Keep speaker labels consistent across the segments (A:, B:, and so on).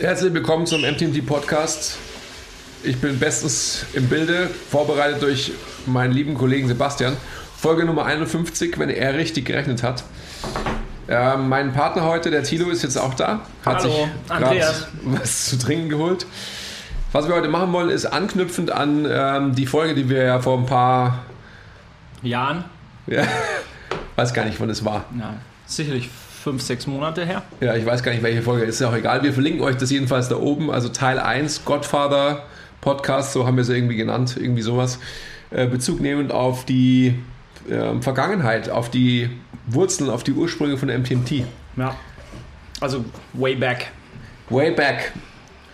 A: Herzlich willkommen zum MTMT Podcast. Ich bin bestens im Bilde, vorbereitet durch meinen lieben Kollegen Sebastian. Folge Nummer 51, wenn er richtig gerechnet hat. Äh, mein Partner heute, der Tilo, ist jetzt auch da. Hat
B: Hallo,
A: sich
B: Andreas.
A: was zu trinken geholt. Was wir heute machen wollen, ist anknüpfend an ähm, die Folge, die wir ja vor ein paar,
B: Jahren,
A: ja, weiß gar nicht, wann es war.
B: ja, sicherlich fünf, sechs Monate her.
A: Ja, ich weiß gar nicht, welche Folge, ist ja auch egal. Wir verlinken euch das jedenfalls da oben. Also Teil 1, Godfather Podcast, so haben wir es irgendwie genannt, irgendwie sowas. Äh, Bezug nehmend auf die ähm, Vergangenheit, auf die Wurzeln, auf die Ursprünge von MTMT.
B: Ja. Also way back.
A: Way back.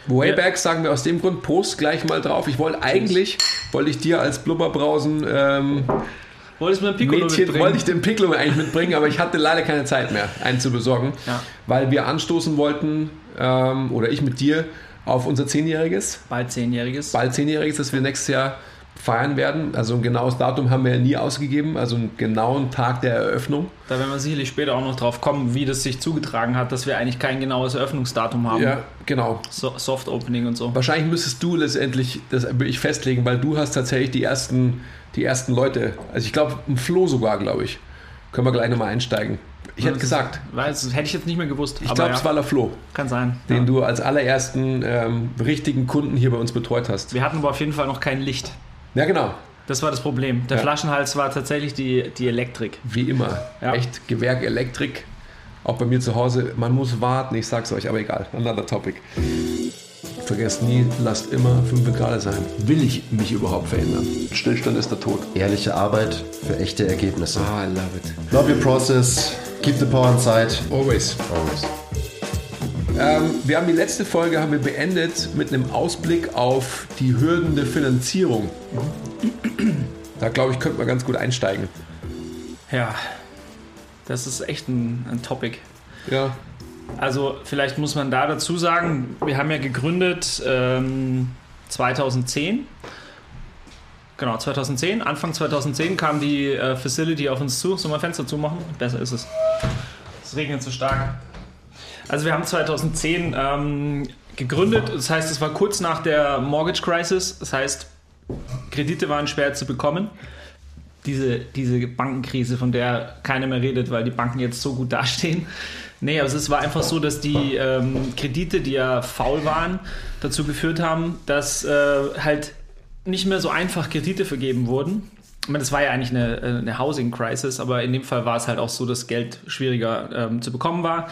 A: Way
B: Ja.
A: back sagen wir aus dem Grund, Post gleich mal drauf. Ich wollte eigentlich, wollte ich dir als Blubberbrausen ähm,
B: Wolltest du mir ein Piccolo
A: Mädchen,
B: mitbringen?
A: wollte ich den Piccolo eigentlich mitbringen, aber ich hatte leider keine Zeit mehr, einen zu besorgen,
B: Ja.
A: weil wir anstoßen wollten, ähm, oder ich mit dir, auf unser Zehnjähriges,
B: Bald zehnjähriges.
A: bald Zehnjähriges, das wir nächstes Jahr feiern werden. Also ein genaues Datum haben wir ja nie ausgegeben, also einen genauen Tag der Eröffnung.
B: Da werden wir sicherlich später auch noch drauf kommen, wie das sich zugetragen hat, dass wir eigentlich kein genaues Eröffnungsdatum haben.
A: Ja, genau.
B: So, Soft Opening und so.
A: Wahrscheinlich müsstest du letztendlich das wirklich festlegen, weil du hast tatsächlich die ersten, die ersten Leute, also ich glaube, ein Flo sogar, glaube ich. Können wir gleich nochmal einsteigen. Ich hätte gesagt,
B: Weiß, das hätte ich jetzt nicht mehr gewusst.
A: ich glaube,
B: ja,
A: es war der Flo,
B: kann sein.
A: den
B: ja.
A: du als allerersten ähm, richtigen Kunden hier bei uns betreut hast.
B: Wir hatten aber auf jeden Fall noch kein Licht.
A: Ja, genau.
B: Das war das Problem. Der
A: Ja.
B: Flaschenhals war tatsächlich die, die Elektrik.
A: Wie immer.
B: Ja.
A: Echt Gewerk Elektrik. Auch bei mir zu Hause. Man muss warten, ich sag's euch, aber egal. Another topic. Vergesst nie, lasst immer 5 Grad sein. Will ich mich überhaupt verändern? Stillstand ist der Tod.
C: Ehrliche Arbeit für echte Ergebnisse.
A: Ah, I love it.
C: Love your process. Keep the power inside.
A: Always.
C: Always.
A: Ähm, wir haben die letzte Folge haben wir beendet mit einem Ausblick auf die Hürden der Finanzierung. Da glaube ich, könnte man ganz gut einsteigen.
B: Ja. Das ist echt ein, ein Topic.
A: Ja.
B: Also vielleicht muss man da dazu sagen, wir haben ja gegründet ähm, 2010. Genau, 2010. Anfang 2010 kam die äh, Facility auf uns zu. Sollen wir Fenster zumachen? Besser ist es. Es regnet zu stark. Also wir haben 2010 ähm, gegründet. Das heißt, es war kurz nach der Mortgage Crisis. Das heißt, Kredite waren schwer zu bekommen. Diese, diese Bankenkrise, von der keiner mehr redet, weil die Banken jetzt so gut dastehen. Nee, also es war einfach so, dass die ähm, Kredite, die ja faul waren, dazu geführt haben, dass äh, halt nicht mehr so einfach Kredite vergeben wurden. Ich meine, das war ja eigentlich eine, äh, eine Housing Crisis, aber in dem Fall war es halt auch so, dass Geld schwieriger ähm, zu bekommen war.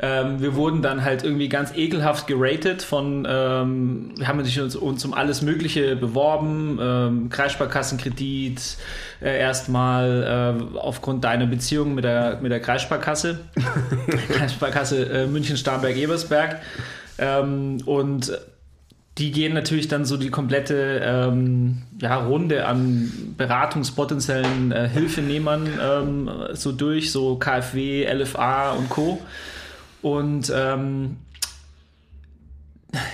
B: Ähm, wir wurden dann halt irgendwie ganz ekelhaft geratet von, ähm, wir haben uns, uns um alles Mögliche beworben, ähm, Kreissparkassenkredit, äh, erstmal äh, aufgrund deiner Beziehung mit der, mit der Kreissparkasse, Kreissparkasse äh, München-Starnberg-Ebersberg ähm, und die gehen natürlich dann so die komplette ähm, ja, Runde an beratungspotenziellen äh, Hilfenehmern ähm, so durch, so KfW, LFA und Co. Und ähm,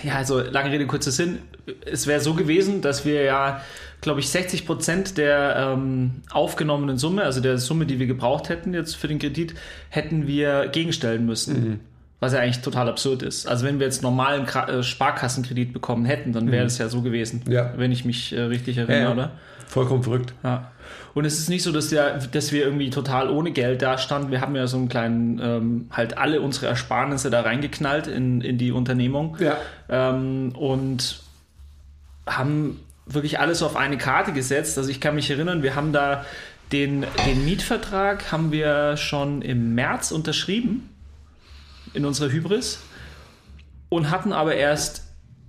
B: ja, also lange Rede, kurzer Sinn. Es wäre so gewesen, dass wir ja, glaube ich, 60 Prozent der ähm, aufgenommenen Summe, also der Summe, die wir gebraucht hätten jetzt für den Kredit, hätten wir gegenstellen müssen. Was ja eigentlich total absurd ist. Also wenn wir jetzt normalen Kra äh, Sparkassenkredit bekommen hätten, dann wäre das ja so gewesen,
A: Ja.
B: wenn ich mich äh, richtig erinnere,
A: Ja, ja.
B: oder?
A: Vollkommen verrückt.
B: Ja. Und es ist nicht so, dass, der, dass wir irgendwie total ohne Geld dastanden. Wir haben ja so einen kleinen, ähm, halt alle unsere Ersparnisse da reingeknallt in, in die Unternehmung
A: Ja.
B: ähm, und haben wirklich alles auf eine Karte gesetzt. Also ich kann mich erinnern, wir haben da den, den Mietvertrag haben wir schon im März unterschrieben in unserer Hybris und hatten aber erst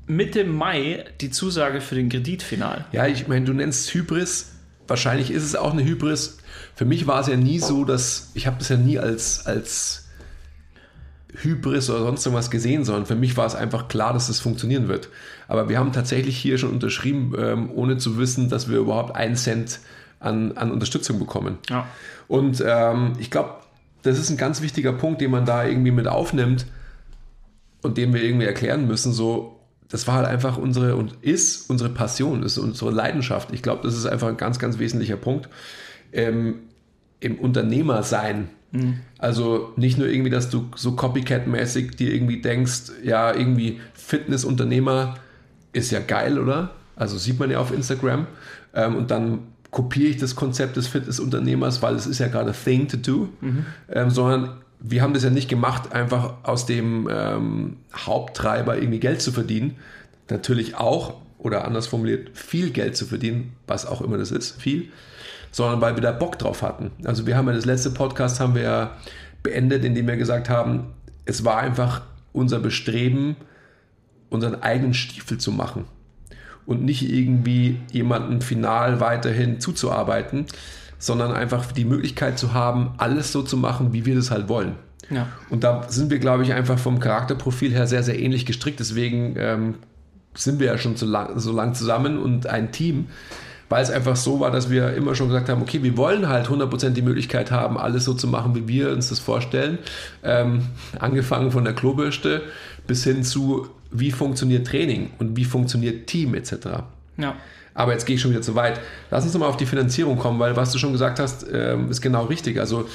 B: Mitte Mai die Zusage für den Kredit final.
A: Ja, ich meine, du nennst Hybris. Wahrscheinlich ist es auch eine Hybris. Für mich war es ja nie so, dass ich habe das ja nie als, als Hybris oder sonst irgendwas gesehen, sondern für mich war es einfach klar, dass das funktionieren wird. Aber wir haben tatsächlich hier schon unterschrieben, ähm, ohne zu wissen, dass wir überhaupt einen Cent an, an Unterstützung bekommen.
B: Ja.
A: Und ähm, ich glaube, das ist ein ganz wichtiger Punkt, den man da irgendwie mit aufnimmt und den wir irgendwie erklären müssen. So, das war halt einfach unsere und ist unsere Passion, ist unsere Leidenschaft. Ich glaube, das ist einfach ein ganz, ganz wesentlicher Punkt. Ähm, Im Unternehmersein Also nicht nur irgendwie, dass du so Copycat-mäßig dir irgendwie denkst, ja, irgendwie Fitnessunternehmer ist ja geil, oder? Also sieht man ja auf Instagram. Ähm, und dann kopiere ich das Konzept des Fitnessunternehmers, weil es ist ja gerade a thing to do, ähm, sondern wir haben das ja nicht gemacht, einfach aus dem ähm, Haupttreiber irgendwie Geld zu verdienen. Natürlich auch, oder anders formuliert, viel Geld zu verdienen, was auch immer das ist, viel, sondern weil wir da Bock drauf hatten. Also wir haben ja das letzte Podcast haben wir ja beendet, indem wir gesagt haben, es war einfach unser Bestreben, unseren eigenen Stiefel zu machen und nicht irgendwie jemanden final weiterhin zuzuarbeiten, sondern einfach die Möglichkeit zu haben, alles so zu machen, wie wir das halt wollen.
B: Ja.
A: Und da sind wir, glaube ich, einfach vom Charakterprofil her sehr, sehr ähnlich gestrickt. Deswegen ähm, sind wir ja schon so lang, so lang zusammen und ein Team, weil es einfach so war, dass wir immer schon gesagt haben, okay, wir wollen halt 100% die Möglichkeit haben, alles so zu machen, wie wir uns das vorstellen. Ähm, angefangen von der Klobürste bis hin zu, wie funktioniert Training und wie funktioniert Team etc.
B: Ja.
A: Aber jetzt gehe ich schon wieder zu weit. Lass uns nochmal auf die Finanzierung kommen, weil was du schon gesagt hast, ähm, ist genau richtig. Also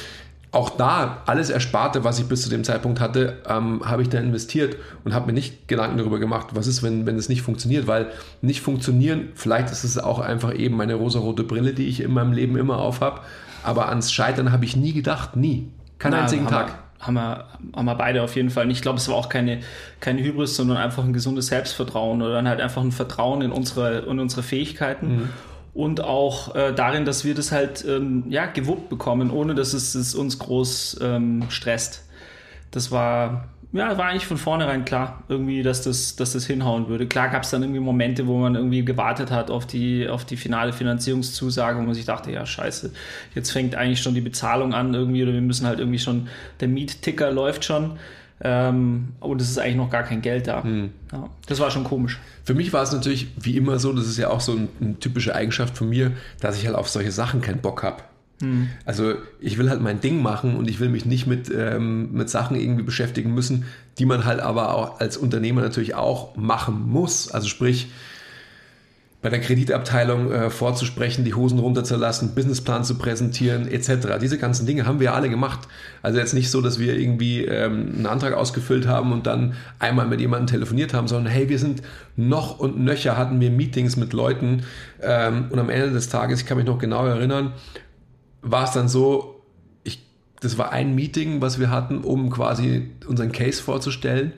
A: auch da, alles Ersparte, was ich bis zu dem Zeitpunkt hatte, ähm, habe ich da investiert und habe mir nicht Gedanken darüber gemacht, was ist, wenn, wenn es nicht funktioniert. Weil nicht funktionieren, vielleicht ist es auch einfach eben meine rosarote Brille, die ich in meinem Leben immer auf habe. Aber ans Scheitern habe ich nie gedacht, nie. Keinen
B: Na,
A: einzigen Tag.
B: Haben, wir, haben wir beide auf jeden Fall. Und ich glaube, es war auch keine, keine Hybris, sondern einfach ein gesundes Selbstvertrauen oder dann halt einfach ein Vertrauen in unsere, in unsere Fähigkeiten. Und auch äh, darin, dass wir das halt ähm, ja, gewuppt bekommen, ohne dass es, es uns groß ähm, stresst. Das war, ja, war eigentlich von vornherein klar, irgendwie, dass das, dass das hinhauen würde. Klar gab es dann irgendwie Momente, wo man irgendwie gewartet hat auf die, auf die finale Finanzierungszusage, wo man sich dachte, ja, scheiße, jetzt fängt eigentlich schon die Bezahlung an irgendwie oder wir müssen halt irgendwie schon, der Mietticker läuft schon. Ähm, und es ist eigentlich noch gar kein Geld da. Ja, das war schon komisch.
A: Für mich war es natürlich wie immer so, das ist ja auch so ein, eine typische Eigenschaft von mir, dass ich halt auf solche Sachen keinen Bock habe. Also ich will halt mein Ding machen und ich will mich nicht mit, ähm, mit Sachen irgendwie beschäftigen müssen, die man halt aber auch als Unternehmer natürlich auch machen muss. Also sprich, bei der Kreditabteilung äh, vorzusprechen, die Hosen runterzulassen, Businessplan zu präsentieren, etc. Diese ganzen Dinge haben wir alle gemacht. Also jetzt nicht so, dass wir irgendwie ähm, einen Antrag ausgefüllt haben und dann einmal mit jemandem telefoniert haben, sondern hey, wir sind noch und nöcher, hatten wir Meetings mit Leuten ähm, und am Ende des Tages, ich kann mich noch genau erinnern, war es dann so, ich, das war ein Meeting, was wir hatten, um quasi unseren Case vorzustellen.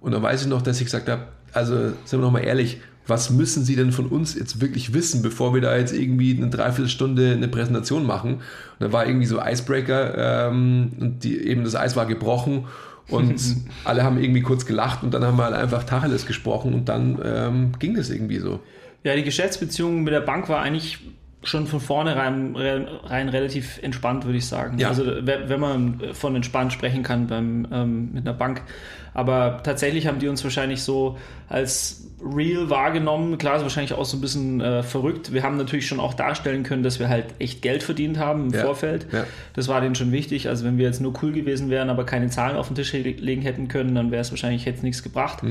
A: Und dann weiß ich noch, dass ich gesagt habe, also sind wir noch mal ehrlich, was müssen Sie denn von uns jetzt wirklich wissen, bevor wir da jetzt irgendwie eine Dreiviertelstunde eine Präsentation machen? Und da war irgendwie so Icebreaker ähm, und die, eben das Eis war gebrochen und alle haben irgendwie kurz gelacht und dann haben wir halt einfach Tacheles gesprochen und dann ähm, ging das irgendwie so.
B: Ja, die Geschäftsbeziehung mit der Bank war eigentlich schon von vornherein rein, rein relativ entspannt, würde ich sagen.
A: Ja.
B: Also wenn man von entspannt sprechen kann beim, ähm, mit einer Bank. Aber tatsächlich haben die uns wahrscheinlich so als real wahrgenommen. Klar, ist wahrscheinlich auch so ein bisschen äh, verrückt. Wir haben natürlich schon auch darstellen können, dass wir halt echt Geld verdient haben im
A: Ja.
B: Vorfeld.
A: Ja.
B: Das war denen schon wichtig. Also wenn wir jetzt nur cool gewesen wären, aber keine Zahlen auf den Tisch le- legen hätten können, dann wäre es wahrscheinlich jetzt nichts gebracht.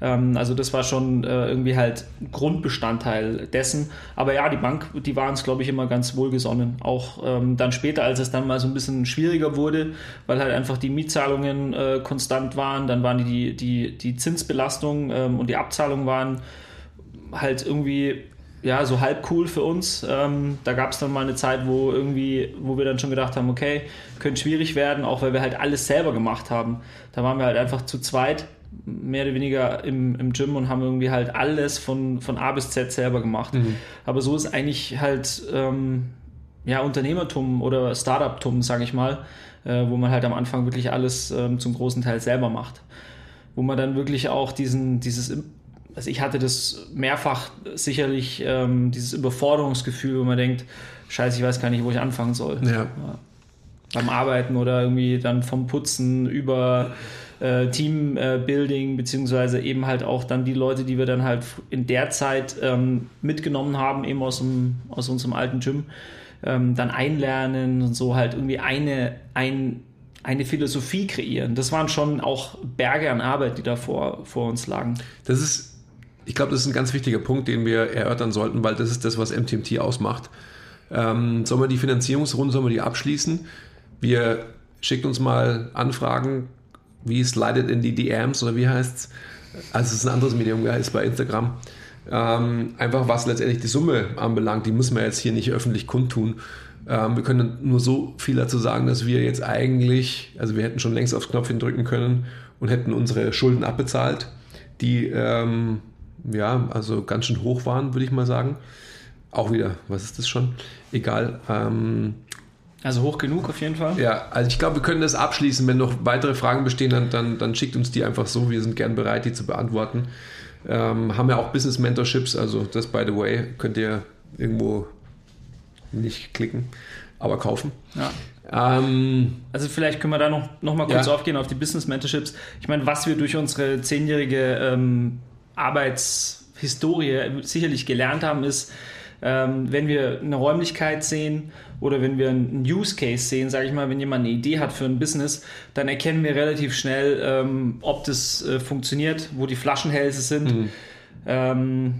B: Ähm, also das war schon äh, irgendwie halt Grundbestandteil dessen. Aber ja, die Bank, die war uns, glaube ich, immer ganz wohlgesonnen. Auch ähm, dann später, als es dann mal so ein bisschen schwieriger wurde, weil halt einfach die Mietzahlungen äh, konstant waren, dann waren die, die, die Zinsbelastung ähm, und die Abzahlung waren halt irgendwie ja, so halb cool für uns. Ähm, da gab es dann mal eine Zeit, wo irgendwie, wo wir dann schon gedacht haben, okay, könnte schwierig werden, auch weil wir halt alles selber gemacht haben. Da waren wir halt einfach zu zweit, mehr oder weniger im, im Gym und haben irgendwie halt alles von, von A bis Z selber gemacht. Aber so ist eigentlich halt ähm, ja, Unternehmertum oder Startup-Tum, sage ich mal, äh, wo man halt am Anfang wirklich alles ähm, zum großen Teil selber macht. Wo man dann wirklich auch diesen, dieses also ich hatte das mehrfach sicherlich, ähm, dieses Überforderungsgefühl, wo man denkt, scheiße, ich weiß gar nicht, wo ich anfangen soll.
A: Ja.
B: Beim Arbeiten oder irgendwie dann vom Putzen über äh, Teambuilding, beziehungsweise eben halt auch dann die Leute, die wir dann halt in der Zeit ähm, mitgenommen haben, eben aus, dem, aus unserem alten Gym, ähm, dann einlernen und so halt irgendwie eine, ein, eine Philosophie kreieren. Das waren schon auch Berge an Arbeit, die da vor, vor uns lagen.
A: Das ist, ich glaube, das ist ein ganz wichtiger Punkt, den wir erörtern sollten, weil das ist das, was MTMT ausmacht. Ähm, sollen wir die Finanzierungsrunde, sollen wir die abschließen? Wir schickt uns mal Anfragen, wie slidet in die DMs oder wie heißt es? Also es ist ein anderes Medium, ja, ist bei Instagram. Ähm, einfach was letztendlich die Summe anbelangt, die müssen wir jetzt hier nicht öffentlich kundtun. Ähm, wir können nur so viel dazu sagen, dass wir jetzt eigentlich, also wir hätten schon längst aufs Knopfchen drücken können und hätten unsere Schulden abbezahlt, die ähm, ja, also ganz schön hoch waren, würde ich mal sagen. Auch wieder, was ist das schon? Egal. Ähm,
B: also hoch genug auf jeden Fall.
A: ja, also ich glaube, wir können das abschließen. Wenn noch weitere Fragen bestehen, dann, dann, dann schickt uns die einfach so. Wir sind gern bereit, die zu beantworten. Ähm, haben ja auch Business Mentorships, also das, by the way, könnt ihr irgendwo nicht klicken, aber kaufen.
B: Ja.
A: Ähm,
B: Also vielleicht können wir da noch, noch mal kurz
A: Ja.
B: aufgehen auf die Business Mentorships. Ich meine, was wir durch unsere zehnjährige ähm, Arbeitshistorie sicherlich gelernt haben, ist, ähm, wenn wir eine Räumlichkeit sehen oder wenn wir einen Use Case sehen, sage ich mal, wenn jemand eine Idee hat für ein Business, dann erkennen wir relativ schnell, ähm, ob das äh, funktioniert, wo die Flaschenhälse sind. Ähm,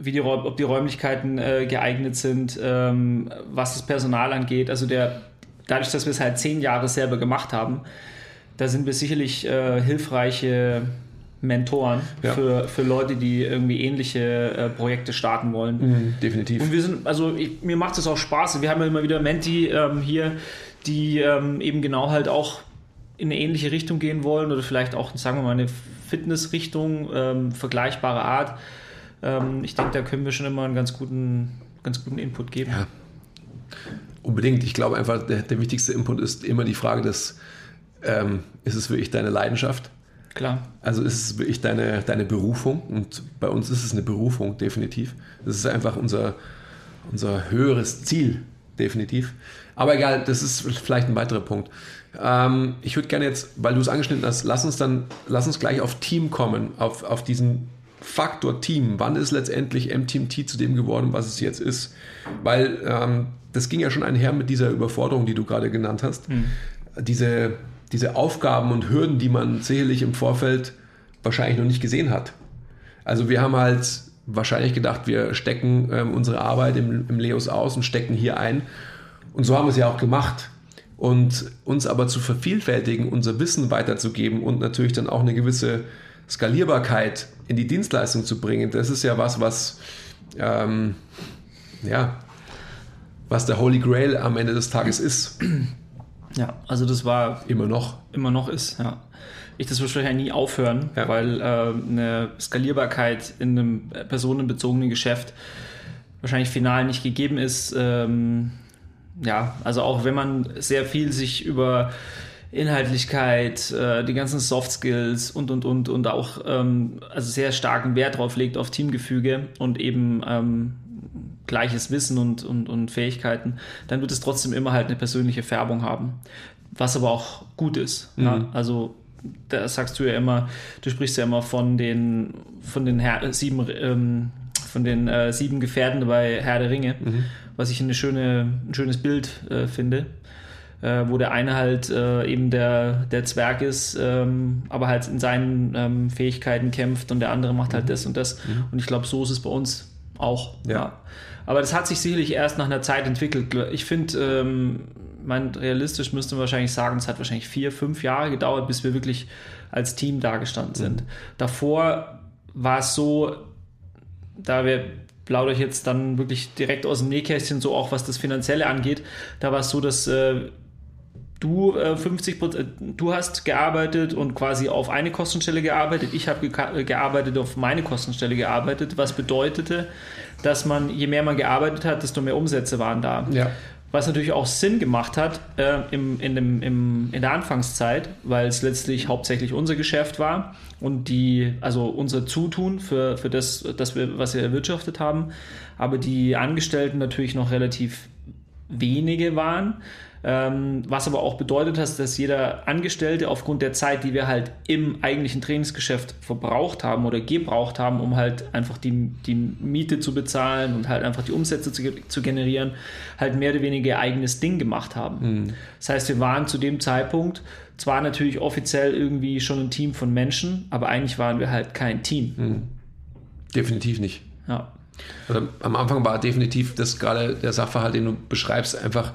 B: wie die, ob die Räumlichkeiten äh, geeignet sind, ähm, was das Personal angeht. Also der, dadurch, dass wir es halt zehn Jahre selber gemacht haben, da sind wir sicherlich äh, hilfreiche Mentoren
A: Ja.
B: für, für Leute, die irgendwie ähnliche äh, Projekte starten wollen.
A: definitiv.
B: Und wir sind, also ich, mir macht es auch Spaß. Wir haben ja immer wieder Menti ähm, hier, die ähm, eben genau halt auch in eine ähnliche Richtung gehen wollen oder vielleicht auch, sagen wir mal, eine Fitnessrichtung, ähm, vergleichbare Art. Ähm, ich denke, da können wir schon immer einen ganz guten, ganz guten Input geben.
A: Ja. Unbedingt. Ich glaube einfach, der, der wichtigste Input ist immer die Frage des, ähm, ist es wirklich deine Leidenschaft?
B: Klar.
A: Also ist es wirklich deine, deine Berufung? Und bei uns ist es eine Berufung, definitiv. Das ist einfach unser, unser höheres Ziel, definitiv. Aber egal, das ist vielleicht ein weiterer Punkt. Ähm, ich würde gerne jetzt, weil du es angeschnitten hast, lass uns dann, lass uns gleich auf Team kommen, auf, auf diesen Faktor Team. Wann ist letztendlich MTMT zu dem geworden, was es jetzt ist? Weil ähm, das ging ja schon einher mit dieser Überforderung, die du gerade genannt hast. Diese, diese Aufgaben und Hürden, die man sicherlich im Vorfeld wahrscheinlich noch nicht gesehen hat. Also wir haben halt wahrscheinlich gedacht, wir stecken ähm, unsere Arbeit im, im Leos aus und stecken hier ein. Und so haben wir es ja auch gemacht. Und uns aber zu vervielfältigen, unser Wissen weiterzugeben und natürlich dann auch eine gewisse Skalierbarkeit in die Dienstleistung zu bringen, das ist ja was, was ähm, ja, was der Holy Grail am Ende des Tages ist.
B: Ja, also das war
A: Immer noch.
B: immer noch ist, ja. Ich das wird wahrscheinlich nie aufhören,
A: Ja.
B: weil äh, eine Skalierbarkeit in einem personenbezogenen Geschäft wahrscheinlich final nicht gegeben ist. Ähm, ja, also auch wenn man sehr viel sich über Inhaltlichkeit, äh, die ganzen Soft Skills und und und und auch ähm, also sehr starken Wert drauf legt auf Teamgefüge und eben ähm, gleiches Wissen und, und, und Fähigkeiten, dann wird es trotzdem immer halt eine persönliche Färbung haben. Was aber auch gut ist. Ja? Also da sagst du ja immer, du sprichst ja immer von den von den Her sieben ähm, von den äh, sieben Gefährten bei Herr der Ringe, was ich eine schöne, ein schönes Bild äh, finde. Äh, wo der eine halt äh, eben der, der Zwerg ist, ähm, aber halt in seinen ähm, Fähigkeiten kämpft und der andere macht halt das und das. Und ich glaube, so ist es bei uns auch.
A: Ja.
B: Aber das hat sich sicherlich erst nach einer Zeit entwickelt. Ich finde, ähm, realistisch müsste man wahrscheinlich sagen, es hat wahrscheinlich vier, fünf Jahre gedauert, bis wir wirklich als Team dagestanden sind. Davor war es so, da wir plaudere ich jetzt dann wirklich direkt aus dem Nähkästchen, so auch was das Finanzielle angeht, da war es so, dass äh, du äh, 50 Prozent, du hast gearbeitet und quasi auf eine Kostenstelle gearbeitet, ich habe ge gearbeitet, auf meine Kostenstelle gearbeitet, was bedeutete, dass man, je mehr man gearbeitet hat, desto mehr Umsätze waren da.
A: Ja.
B: Was natürlich auch Sinn gemacht hat äh, im, in, dem, im, in der Anfangszeit, weil es letztlich hauptsächlich unser Geschäft war und die, also unser Zutun für, für das, das wir, was wir erwirtschaftet haben, aber die Angestellten natürlich noch relativ wenige waren. Ähm, was aber auch bedeutet hat, dass jeder Angestellte aufgrund der Zeit, die wir halt im eigentlichen Trainingsgeschäft verbraucht haben oder gebraucht haben, um halt einfach die, die Miete zu bezahlen und halt einfach die Umsätze zu, zu generieren, halt mehr oder weniger ihr eigenes Ding gemacht haben. Das heißt, wir waren zu dem Zeitpunkt zwar natürlich offiziell irgendwie schon ein Team von Menschen, aber eigentlich waren wir halt kein Team.
A: Definitiv nicht.
B: Ja.
A: Also am Anfang war definitiv das gerade der Sachverhalt, den du beschreibst, einfach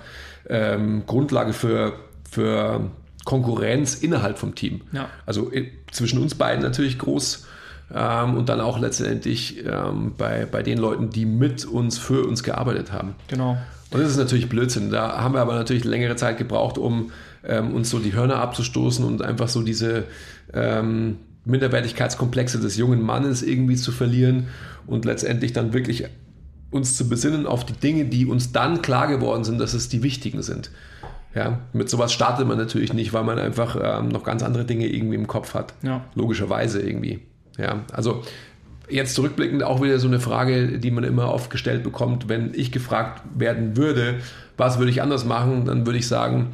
A: ähm, Grundlage für, für Konkurrenz innerhalb vom Team.
B: Ja.
A: Also äh, zwischen uns beiden natürlich groß ähm, und dann auch letztendlich ähm, bei, bei den Leuten, die mit uns, für uns gearbeitet haben.
B: Genau.
A: Und das ist natürlich Blödsinn. Da haben wir aber natürlich längere Zeit gebraucht, um ähm, uns so die Hörner abzustoßen und einfach so diese ähm, Minderwertigkeitskomplexe des jungen Mannes irgendwie zu verlieren und letztendlich dann wirklich uns zu besinnen auf die Dinge, die uns dann klar geworden sind, dass es die wichtigen sind. Ja, mit sowas startet man natürlich nicht, weil man einfach ähm, noch ganz andere Dinge irgendwie im Kopf hat.
B: Ja.
A: Logischerweise irgendwie. Ja, also jetzt zurückblickend auch wieder so eine Frage, die man immer oft gestellt bekommt, wenn ich gefragt werden würde, was würde ich anders machen, dann würde ich sagen,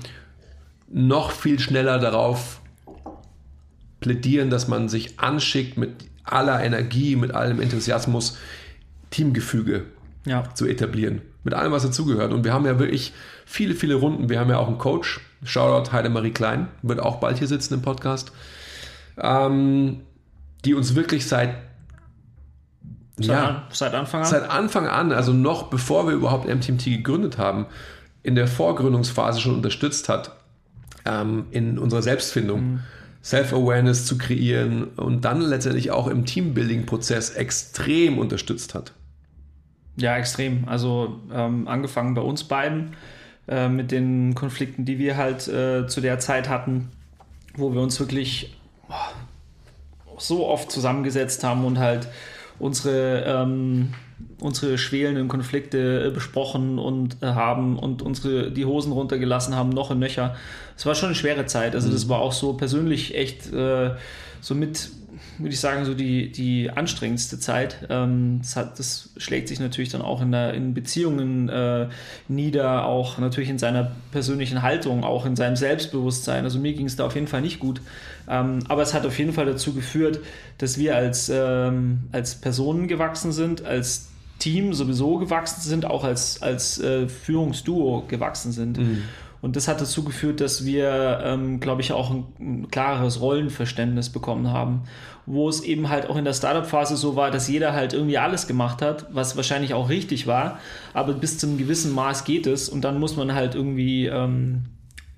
A: noch viel schneller darauf plädieren, dass man sich anschickt mit aller Energie, mit allem Enthusiasmus, Teamgefüge
B: Ja.
A: zu etablieren. Mit allem, was dazugehört. Und wir haben ja wirklich viele, viele Runden. Wir haben ja auch einen Coach. Shoutout Heidemarie Klein, wird auch bald hier sitzen im Podcast. Ähm, die uns wirklich seit,
B: Seit,
A: ja,
B: an, seit Anfang an.
A: seit Anfang an, also noch bevor wir überhaupt MTMT gegründet haben, in der Vorgründungsphase schon unterstützt hat, ähm, in unserer Selbstfindung. Self-Awareness zu kreieren und dann letztendlich auch im Teambuilding-Prozess extrem unterstützt hat.
B: Ja, extrem. Also ähm, angefangen bei uns beiden äh, mit den Konflikten, die wir halt äh, zu der Zeit hatten, wo wir uns wirklich boah, so oft zusammengesetzt haben und halt unsere, ähm, unsere schwelenden Konflikte äh, besprochen und äh, haben und unsere die Hosen runtergelassen haben, noch und nöcher. Es war schon eine schwere Zeit. Also das war auch so persönlich echt äh, so mit, würde ich sagen, so die, die anstrengendste Zeit. Ähm, das, hat, das schlägt sich natürlich dann auch in, der, in Beziehungen äh, nieder, auch natürlich in seiner persönlichen Haltung, auch in seinem Selbstbewusstsein. Also mir ging es da auf jeden Fall nicht gut. Ähm, aber es hat auf jeden Fall dazu geführt, dass wir als, ähm, als Personen gewachsen sind, als Team sowieso gewachsen sind, auch als, als äh, Führungsduo gewachsen sind. Und das hat dazu geführt, dass wir, ähm, glaube ich, auch ein, ein klareres Rollenverständnis bekommen haben, wo es eben halt auch in der Startup-Phase so war, dass jeder halt irgendwie alles gemacht hat, was wahrscheinlich auch richtig war, aber bis zu einem gewissen Maß geht es und dann muss man halt irgendwie ähm,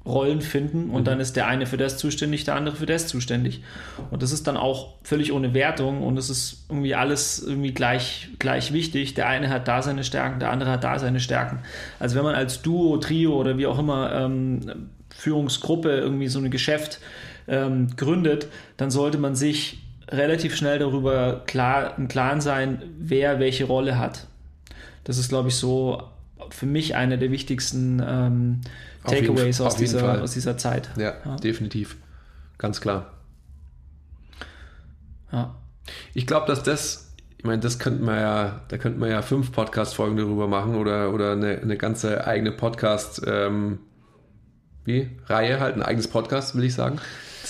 B: Rollen finden und dann ist der eine für das zuständig, der andere für das zuständig. Und das ist dann auch völlig ohne Wertung und es ist irgendwie alles irgendwie gleich, gleich wichtig. Der eine hat da seine Stärken, der andere hat da seine Stärken. Also wenn man als Duo, Trio oder wie auch immer ähm, Führungsgruppe irgendwie so ein Geschäft ähm, gründet, dann sollte man sich relativ schnell darüber klar, im Klaren sein, wer welche Rolle hat. Das ist, glaube ich, so für mich eine der wichtigsten ähm, Takeaways aus dieser,
A: Fall.
B: aus dieser Zeit.
A: Ja,
B: Ja.
A: definitiv. Ganz klar.
B: Ja.
A: Ich glaube, dass das, ich meine, das könnten wir ja, da könnten wir ja fünf Podcast-Folgen darüber machen oder, oder eine, eine ganze eigene Podcast, ähm, wie? Reihe halt, ein eigenes Podcast, will ich sagen.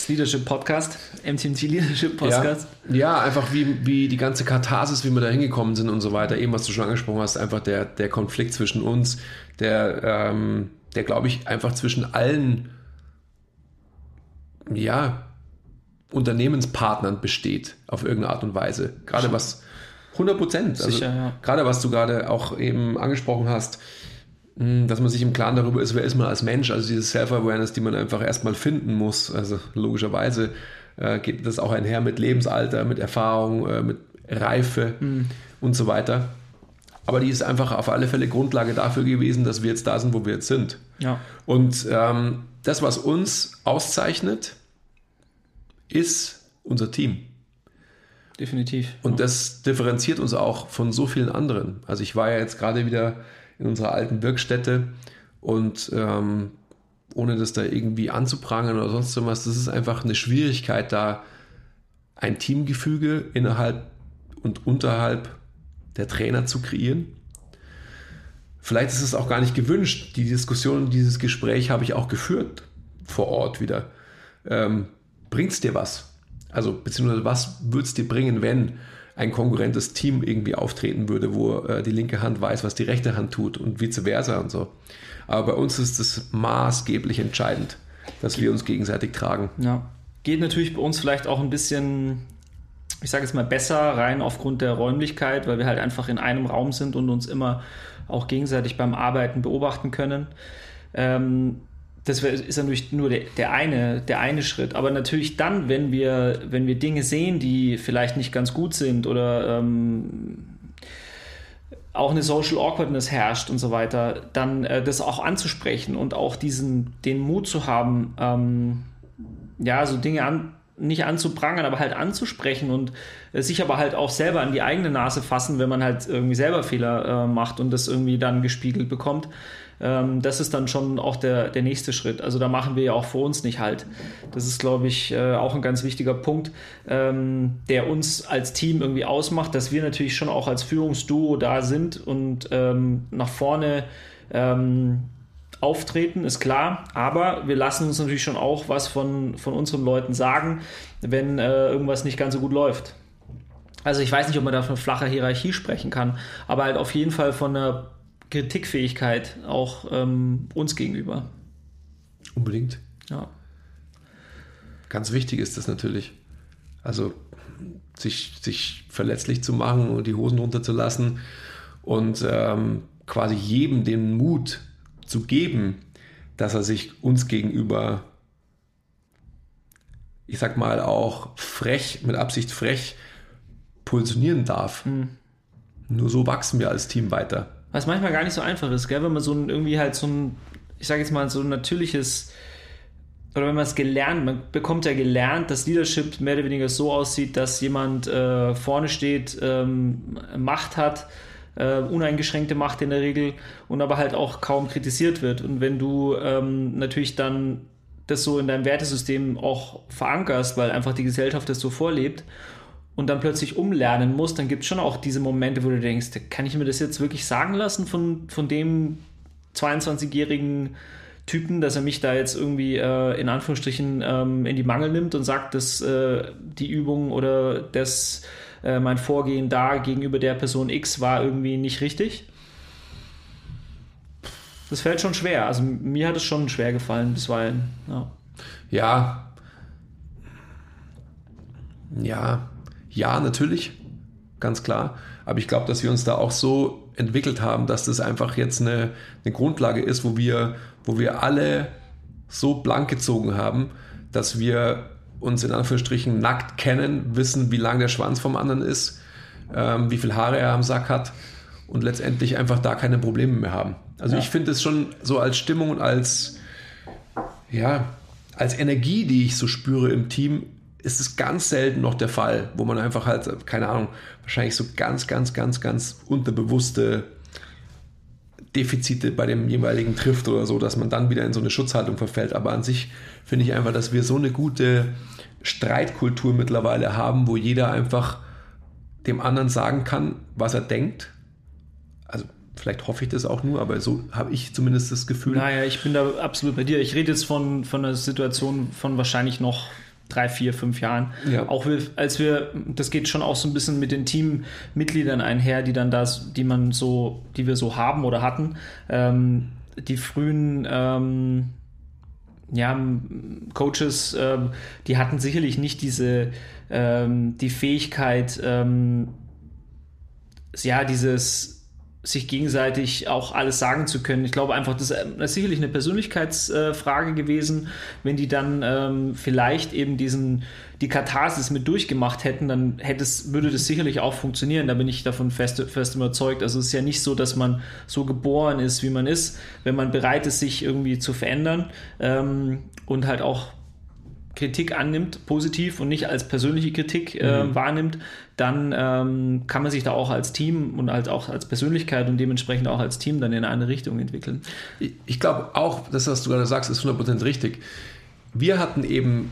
B: Das Leadership Podcast, MTMT Leadership Podcast.
A: Ja, ja, einfach wie, wie die ganze Katharsis, wie wir da hingekommen sind und so weiter. Eben, was du schon angesprochen hast, einfach der, der Konflikt zwischen uns, der, ähm, der glaube ich, einfach zwischen allen, ja, Unternehmenspartnern besteht, auf irgendeine Art und Weise. Gerade was 100 Prozent. Also,
B: Sicher, ja.
A: Gerade was du gerade auch eben angesprochen hast, dass man sich im Klaren darüber ist, wer ist man als Mensch, also diese Self-Awareness, die man einfach erstmal finden muss. Also logischerweise äh, geht das auch einher mit Lebensalter, mit Erfahrung, äh, mit Reife und so weiter. Aber die ist einfach auf alle Fälle Grundlage dafür gewesen, dass wir jetzt da sind, wo wir jetzt sind.
B: Ja.
A: Und ähm, das, was uns auszeichnet, ist unser Team.
B: definitiv.
A: Und das differenziert uns auch von so vielen anderen. Also ich war ja jetzt gerade wieder in unserer alten Wirkstätte und ähm, ohne das da irgendwie anzuprangern oder sonst irgendwas, das ist einfach eine Schwierigkeit, da ein Teamgefüge innerhalb und unterhalb der Trainer zu kreieren. Vielleicht ist es auch gar nicht gewünscht. Die Diskussion, dieses Gespräch habe ich auch geführt vor Ort wieder. Ähm, Bringt es dir was? Also, beziehungsweise was würde es dir bringen, wenn ein konkurrentes Team irgendwie auftreten würde, wo äh, die linke Hand weiß, was die rechte Hand tut und vice versa und so. Aber bei uns ist es maßgeblich entscheidend, dass wir uns gegenseitig tragen.
B: Ja. Geht natürlich bei uns vielleicht auch ein bisschen, ich sage jetzt mal, besser rein aufgrund der Räumlichkeit, weil wir halt einfach in einem Raum sind und uns immer auch gegenseitig beim Arbeiten beobachten können. Ähm, das ist natürlich nur der, der, eine, der eine Schritt. Aber natürlich dann, wenn wir, wenn wir Dinge sehen, die vielleicht nicht ganz gut sind oder ähm, auch eine Social Awkwardness herrscht und so weiter, dann äh, das auch anzusprechen und auch diesen, den Mut zu haben, ähm, ja, so Dinge an, nicht anzuprangern, aber halt anzusprechen und äh, sich aber halt auch selber an die eigene Nase fassen, wenn man halt irgendwie selber Fehler äh, macht und das irgendwie dann gespiegelt bekommt. Ähm, das ist dann schon auch der, der nächste Schritt. Also da machen wir ja auch vor uns nicht halt. Das ist, glaube ich, äh, auch ein ganz wichtiger Punkt, ähm, der uns als Team irgendwie ausmacht, dass wir natürlich schon auch als Führungsduo da sind und ähm, nach vorne ähm, auftreten, ist klar, aber wir lassen uns natürlich schon auch was von, von unseren Leuten sagen, wenn äh, irgendwas nicht ganz so gut läuft. Also ich weiß nicht, ob man da von flacher Hierarchie sprechen kann, aber halt auf jeden Fall von einer Kritikfähigkeit auch ähm, uns gegenüber.
A: Unbedingt.
B: Ja.
A: Ganz wichtig ist das natürlich. Also sich, sich verletzlich zu machen und die Hosen runterzulassen und ähm, quasi jedem den Mut zu geben, dass er sich uns gegenüber, ich sag mal, auch frech, mit Absicht frech positionieren darf. Mhm. Nur so wachsen wir als Team weiter.
B: Was manchmal gar nicht so einfach ist, gell? wenn man so ein, irgendwie halt so ein, ich sage jetzt mal, so ein natürliches, oder wenn man es gelernt, man bekommt ja gelernt, dass Leadership mehr oder weniger so aussieht, dass jemand äh, vorne steht, ähm, Macht hat, äh, uneingeschränkte Macht in der Regel und aber halt auch kaum kritisiert wird. Und wenn du ähm, natürlich dann das so in deinem Wertesystem auch verankerst, weil einfach die Gesellschaft das so vorlebt und dann plötzlich umlernen musst, dann gibt es schon auch diese Momente, wo du denkst, kann ich mir das jetzt wirklich sagen lassen von, von dem 22-jährigen Typen, dass er mich da jetzt irgendwie äh, in Anführungsstrichen ähm, in die Mangel nimmt und sagt, dass äh, die Übung oder das äh, mein Vorgehen da gegenüber der Person X war irgendwie nicht richtig. Das fällt schon schwer. Also mir hat es schon schwer gefallen bisweilen. Ja.
A: Ja. Ja, ja, natürlich, ganz klar. Aber ich glaube, dass wir uns da auch so entwickelt haben, dass das einfach jetzt eine, eine Grundlage ist, wo wir, wo wir alle so blank gezogen haben, dass wir uns in Anführungsstrichen nackt kennen, wissen, wie lang der Schwanz vom anderen ist, ähm, wie viel Haare er am Sack hat und letztendlich einfach da keine Probleme mehr haben. Also ja. ich finde es schon so als Stimmung und als, ja, als Energie, die ich so spüre im Team, ist es ganz selten noch der Fall, wo man einfach halt, keine Ahnung, wahrscheinlich so ganz, ganz, ganz, ganz unterbewusste Defizite bei dem jeweiligen trifft oder so, dass man dann wieder in so eine Schutzhaltung verfällt. Aber an sich finde ich einfach, dass wir so eine gute Streitkultur mittlerweile haben, wo jeder einfach dem anderen sagen kann, was er denkt. Also vielleicht hoffe ich das auch nur, aber so habe ich zumindest das Gefühl.
B: Naja, ich bin da absolut bei dir. Ich rede jetzt von, von einer Situation von wahrscheinlich noch drei, vier, fünf Jahren. Ja. Auch als wir, das geht schon auch so ein bisschen mit den Teammitgliedern einher, die dann das, die man so, die wir so haben oder hatten. Ähm, die frühen ähm, ja, Coaches, ähm, die hatten sicherlich nicht diese ähm, die Fähigkeit, ähm, ja, dieses sich gegenseitig auch alles sagen zu können. Ich glaube einfach, das ist sicherlich eine Persönlichkeitsfrage gewesen. Wenn die dann ähm, vielleicht eben diesen, die Katharsis mit durchgemacht hätten, dann hätte es, würde das sicherlich auch funktionieren. Da bin ich davon fest, fest überzeugt. Also es ist ja nicht so, dass man so geboren ist, wie man ist, wenn man bereit ist, sich irgendwie zu verändern ähm, und halt auch Kritik annimmt, positiv und nicht als persönliche Kritik äh, mhm. wahrnimmt, dann ähm, kann man sich da auch als Team und halt auch als Persönlichkeit und dementsprechend auch als Team dann in eine Richtung entwickeln.
A: Ich, ich glaube auch, das, was du gerade sagst, ist 100% richtig. Wir hatten eben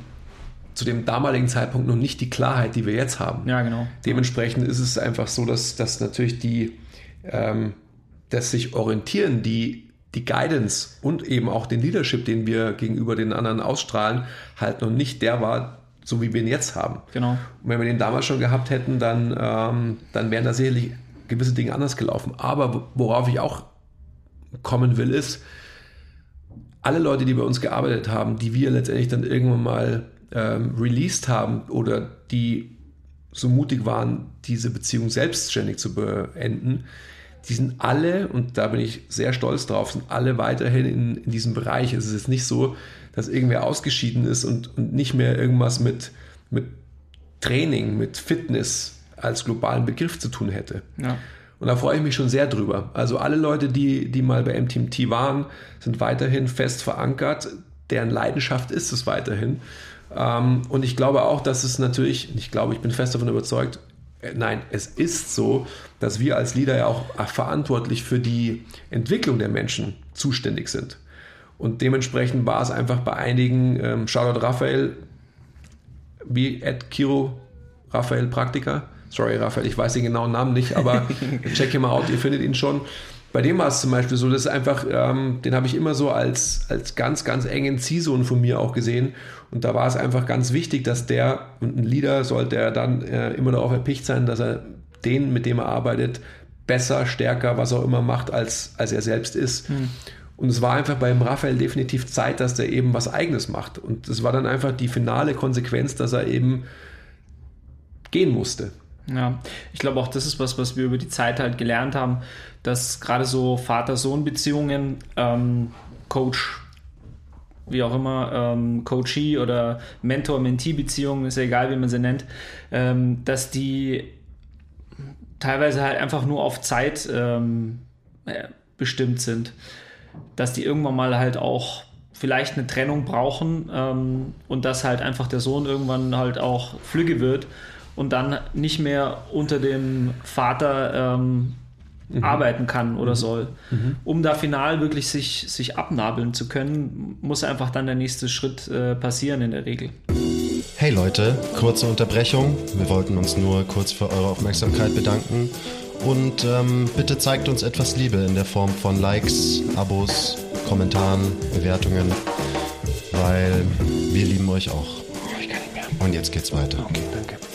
A: zu dem damaligen Zeitpunkt noch nicht die Klarheit, die wir jetzt haben.
B: Ja, genau.
A: Dementsprechend ist es einfach so, dass, dass natürlich die, ähm, dass sich orientieren, die die Guidance und eben auch den Leadership, den wir gegenüber den anderen ausstrahlen, halt noch nicht der war, so wie wir ihn jetzt haben.
B: Genau.
A: Und wenn wir den damals schon gehabt hätten, dann, ähm, dann wären da sicherlich gewisse Dinge anders gelaufen. Aber worauf ich auch kommen will, ist, alle Leute, die bei uns gearbeitet haben, die wir letztendlich dann irgendwann mal ähm, released haben oder die so mutig waren, diese Beziehung selbstständig zu beenden, die sind alle, und da bin ich sehr stolz drauf, sind alle weiterhin in, in diesem Bereich. Es ist jetzt nicht so, dass irgendwer ausgeschieden ist und, und nicht mehr irgendwas mit, mit Training, mit Fitness als globalen Begriff zu tun hätte.
B: Ja.
A: Und da freue ich mich schon sehr drüber. Also alle Leute, die, die mal bei MTMT waren, sind weiterhin fest verankert. Deren Leidenschaft ist es weiterhin. Ähm, und ich glaube auch, dass es natürlich, ich glaube, ich bin fest davon überzeugt, nein, es ist so, dass wir als Leader ja auch verantwortlich für die Entwicklung der Menschen zuständig sind. Und dementsprechend war es einfach bei einigen, ähm, Charlotte Raphael, wie Ed Kiro Raphael Praktika, sorry Raphael, ich weiß den genauen Namen nicht, aber check mal out, ihr findet ihn schon. Bei dem war es zum Beispiel so, dass einfach, ähm, den habe ich immer so als, als ganz, ganz engen Ziehsohn von mir auch gesehen. Und da war es einfach ganz wichtig, dass der, und ein Leader sollte er dann äh, immer darauf erpicht sein, dass er den, mit dem er arbeitet, besser, stärker, was auch immer macht, als, als er selbst ist. Mhm. Und es war einfach beim Raphael definitiv Zeit, dass der eben was Eigenes macht. Und es war dann einfach die finale Konsequenz, dass er eben gehen musste.
B: Ja, ich glaube auch, das ist was, was wir über die Zeit halt gelernt haben, dass gerade so Vater-Sohn-Beziehungen, ähm, Coach, wie auch immer, ähm, Coachee oder Mentor-Mentee-Beziehungen, ist ja egal, wie man sie nennt, ähm, dass die teilweise halt einfach nur auf Zeit ähm, bestimmt sind. Dass die irgendwann mal halt auch vielleicht eine Trennung brauchen ähm, und dass halt einfach der Sohn irgendwann halt auch flügge wird und dann nicht mehr unter dem Vater ähm, mhm. arbeiten kann oder mhm. soll. Mhm. Um da final wirklich sich, sich abnabeln zu können, muss einfach dann der nächste Schritt äh, passieren in der Regel.
C: Hey Leute, kurze Unterbrechung. Wir wollten uns nur kurz für eure Aufmerksamkeit bedanken. Und ähm, bitte zeigt uns etwas Liebe in der Form von Likes, Abos, Kommentaren, Bewertungen, weil wir lieben euch auch. Und jetzt geht's weiter.
A: Okay, danke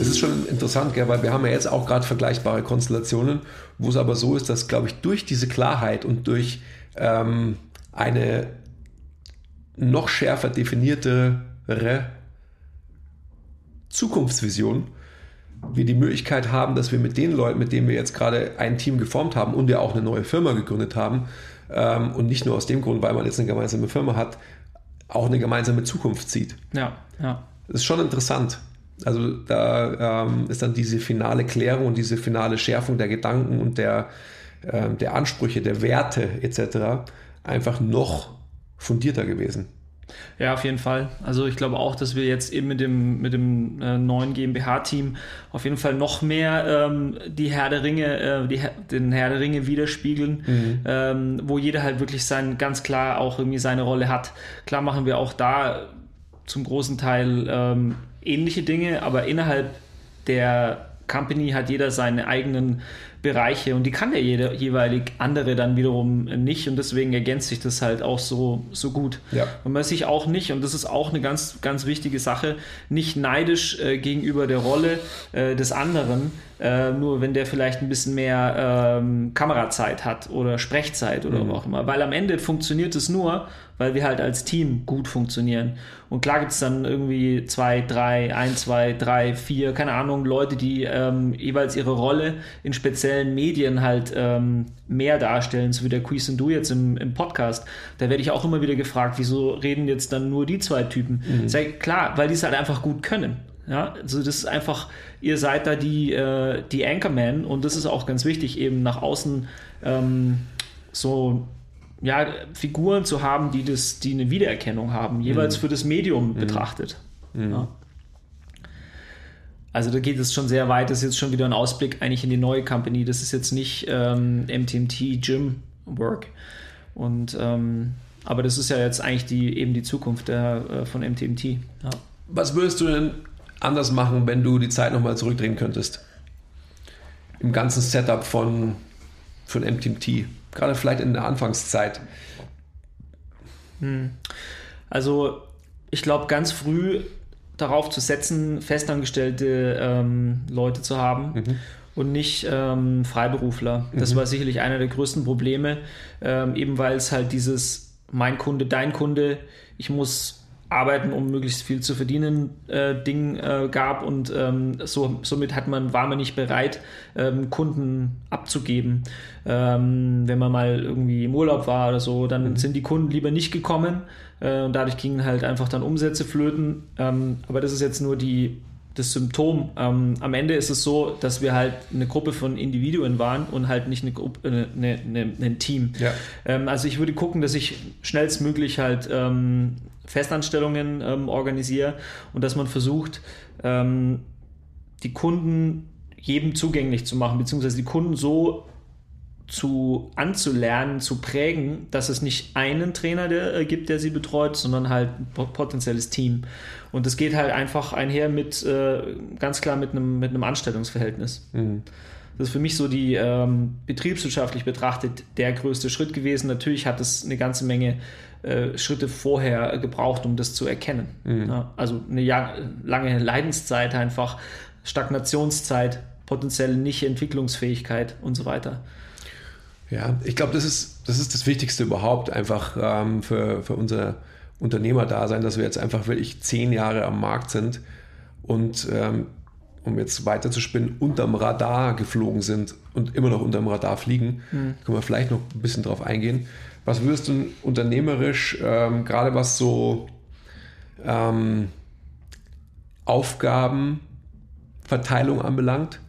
A: es ist schon interessant, gell, weil wir haben ja jetzt auch gerade vergleichbare Konstellationen, wo es aber so ist, dass, glaube ich, durch diese Klarheit und durch ähm, eine noch schärfer definiertere Zukunftsvision wir die Möglichkeit haben, dass wir mit den Leuten, mit denen wir jetzt gerade ein Team geformt haben und ja auch eine neue Firma gegründet haben, ähm, und nicht nur aus dem Grund, weil man jetzt eine gemeinsame Firma hat, auch eine gemeinsame Zukunft sieht.
B: Ja, ja.
A: Das ist schon interessant. Also da ähm, ist dann diese finale Klärung und diese finale Schärfung der Gedanken und der, äh, der Ansprüche, der Werte etc. einfach noch fundierter gewesen.
B: Ja, auf jeden Fall. Also ich glaube auch, dass wir jetzt eben mit dem, mit dem äh, neuen GmbH-Team auf jeden Fall noch mehr ähm, die Herr der Ringe, äh, die, den Herr der Ringe widerspiegeln, mhm. ähm, wo jeder halt wirklich sein, ganz klar auch irgendwie seine Rolle hat. Klar machen wir auch da zum großen Teil ähm, ähnliche Dinge, aber innerhalb der Company hat jeder seine eigenen Bereiche und die kann der jede, jeweilig andere dann wiederum nicht und deswegen ergänzt sich das halt auch so, so gut. Ja. Und man sich auch nicht, und das ist auch eine ganz, ganz wichtige Sache, nicht neidisch äh, gegenüber der Rolle äh, des anderen, äh, nur wenn der vielleicht ein bisschen mehr ähm, Kamerazeit hat oder Sprechzeit oder mhm. auch immer. Weil am Ende funktioniert es nur, weil wir halt als Team gut funktionieren. Und klar gibt es dann irgendwie zwei, drei, ein, zwei, drei, vier, keine Ahnung, Leute, die ähm, jeweils ihre Rolle in speziellen Medien halt ähm, mehr darstellen, so wie der Quiz und du jetzt im, im Podcast. Da werde ich auch immer wieder gefragt, wieso reden jetzt dann nur die zwei Typen? Mhm. Sag, klar, weil die es halt einfach gut können. Ja, also das ist einfach, ihr seid da die, äh, die Anchorman und das ist auch ganz wichtig, eben nach außen ähm, so ja, Figuren zu haben, die, das, die eine Wiedererkennung haben, jeweils mhm. für das Medium mhm. betrachtet. Mhm. Ja. Also da geht es schon sehr weit. Das ist jetzt schon wieder ein Ausblick eigentlich in die neue Company. Das ist jetzt nicht ähm, MTMT Gym Work. Und ähm, aber das ist ja jetzt eigentlich die eben die Zukunft der, äh, von MTMT. Ja.
A: Was würdest du denn anders machen, wenn du die Zeit nochmal zurückdrehen könntest? Im ganzen Setup von, von MTMT? Gerade vielleicht in der Anfangszeit.
B: Hm. Also, ich glaube, ganz früh darauf zu setzen, festangestellte ähm, Leute zu haben. Mhm und nicht ähm, Freiberufler. Das mhm. war sicherlich einer der größten Probleme, ähm, eben weil es halt dieses mein Kunde, dein Kunde, ich muss Arbeiten, um möglichst viel zu verdienen, äh, Ding äh, gab und ähm, so, somit hat man, war man nicht bereit, ähm, Kunden abzugeben. Ähm, wenn man mal irgendwie im Urlaub war oder so, dann mhm. sind die Kunden lieber nicht gekommen äh, und dadurch gingen halt einfach dann Umsätze flöten. Ähm, aber das ist jetzt nur die das Symptom. Ähm, am Ende ist es so, dass wir halt eine Gruppe von Individuen waren und halt nicht eine Gruppe, eine, eine, ein Team. Ja. Ähm, also ich würde gucken, dass ich schnellstmöglich halt ähm, Festanstellungen ähm, organisiere und dass man versucht, ähm, die Kunden jedem zugänglich zu machen, beziehungsweise die Kunden so zu anzulernen, zu prägen, dass es nicht einen Trainer der, äh, gibt, der sie betreut, sondern halt ein potenzielles Team. Und das geht halt einfach einher mit, äh, ganz klar mit einem, mit einem Anstellungsverhältnis. Mhm. Das ist für mich so die ähm, betriebswirtschaftlich betrachtet der größte Schritt gewesen. Natürlich hat es eine ganze Menge äh, Schritte vorher gebraucht, um das zu erkennen. Mhm. Ja, also eine lange Leidenszeit einfach, Stagnationszeit, potenzielle Nicht-Entwicklungsfähigkeit und so weiter.
A: Ja, ich glaube, das ist, das ist das Wichtigste überhaupt, einfach ähm, für, für unser Unternehmerdasein, dass wir jetzt einfach wirklich zehn Jahre am Markt sind und ähm, um jetzt weiter zu spinnen, unterm Radar geflogen sind und immer noch unterm Radar fliegen. Mhm. Können wir vielleicht noch ein bisschen drauf eingehen. Was würdest du unternehmerisch, ähm, gerade was so ähm, Aufgabenverteilung anbelangt,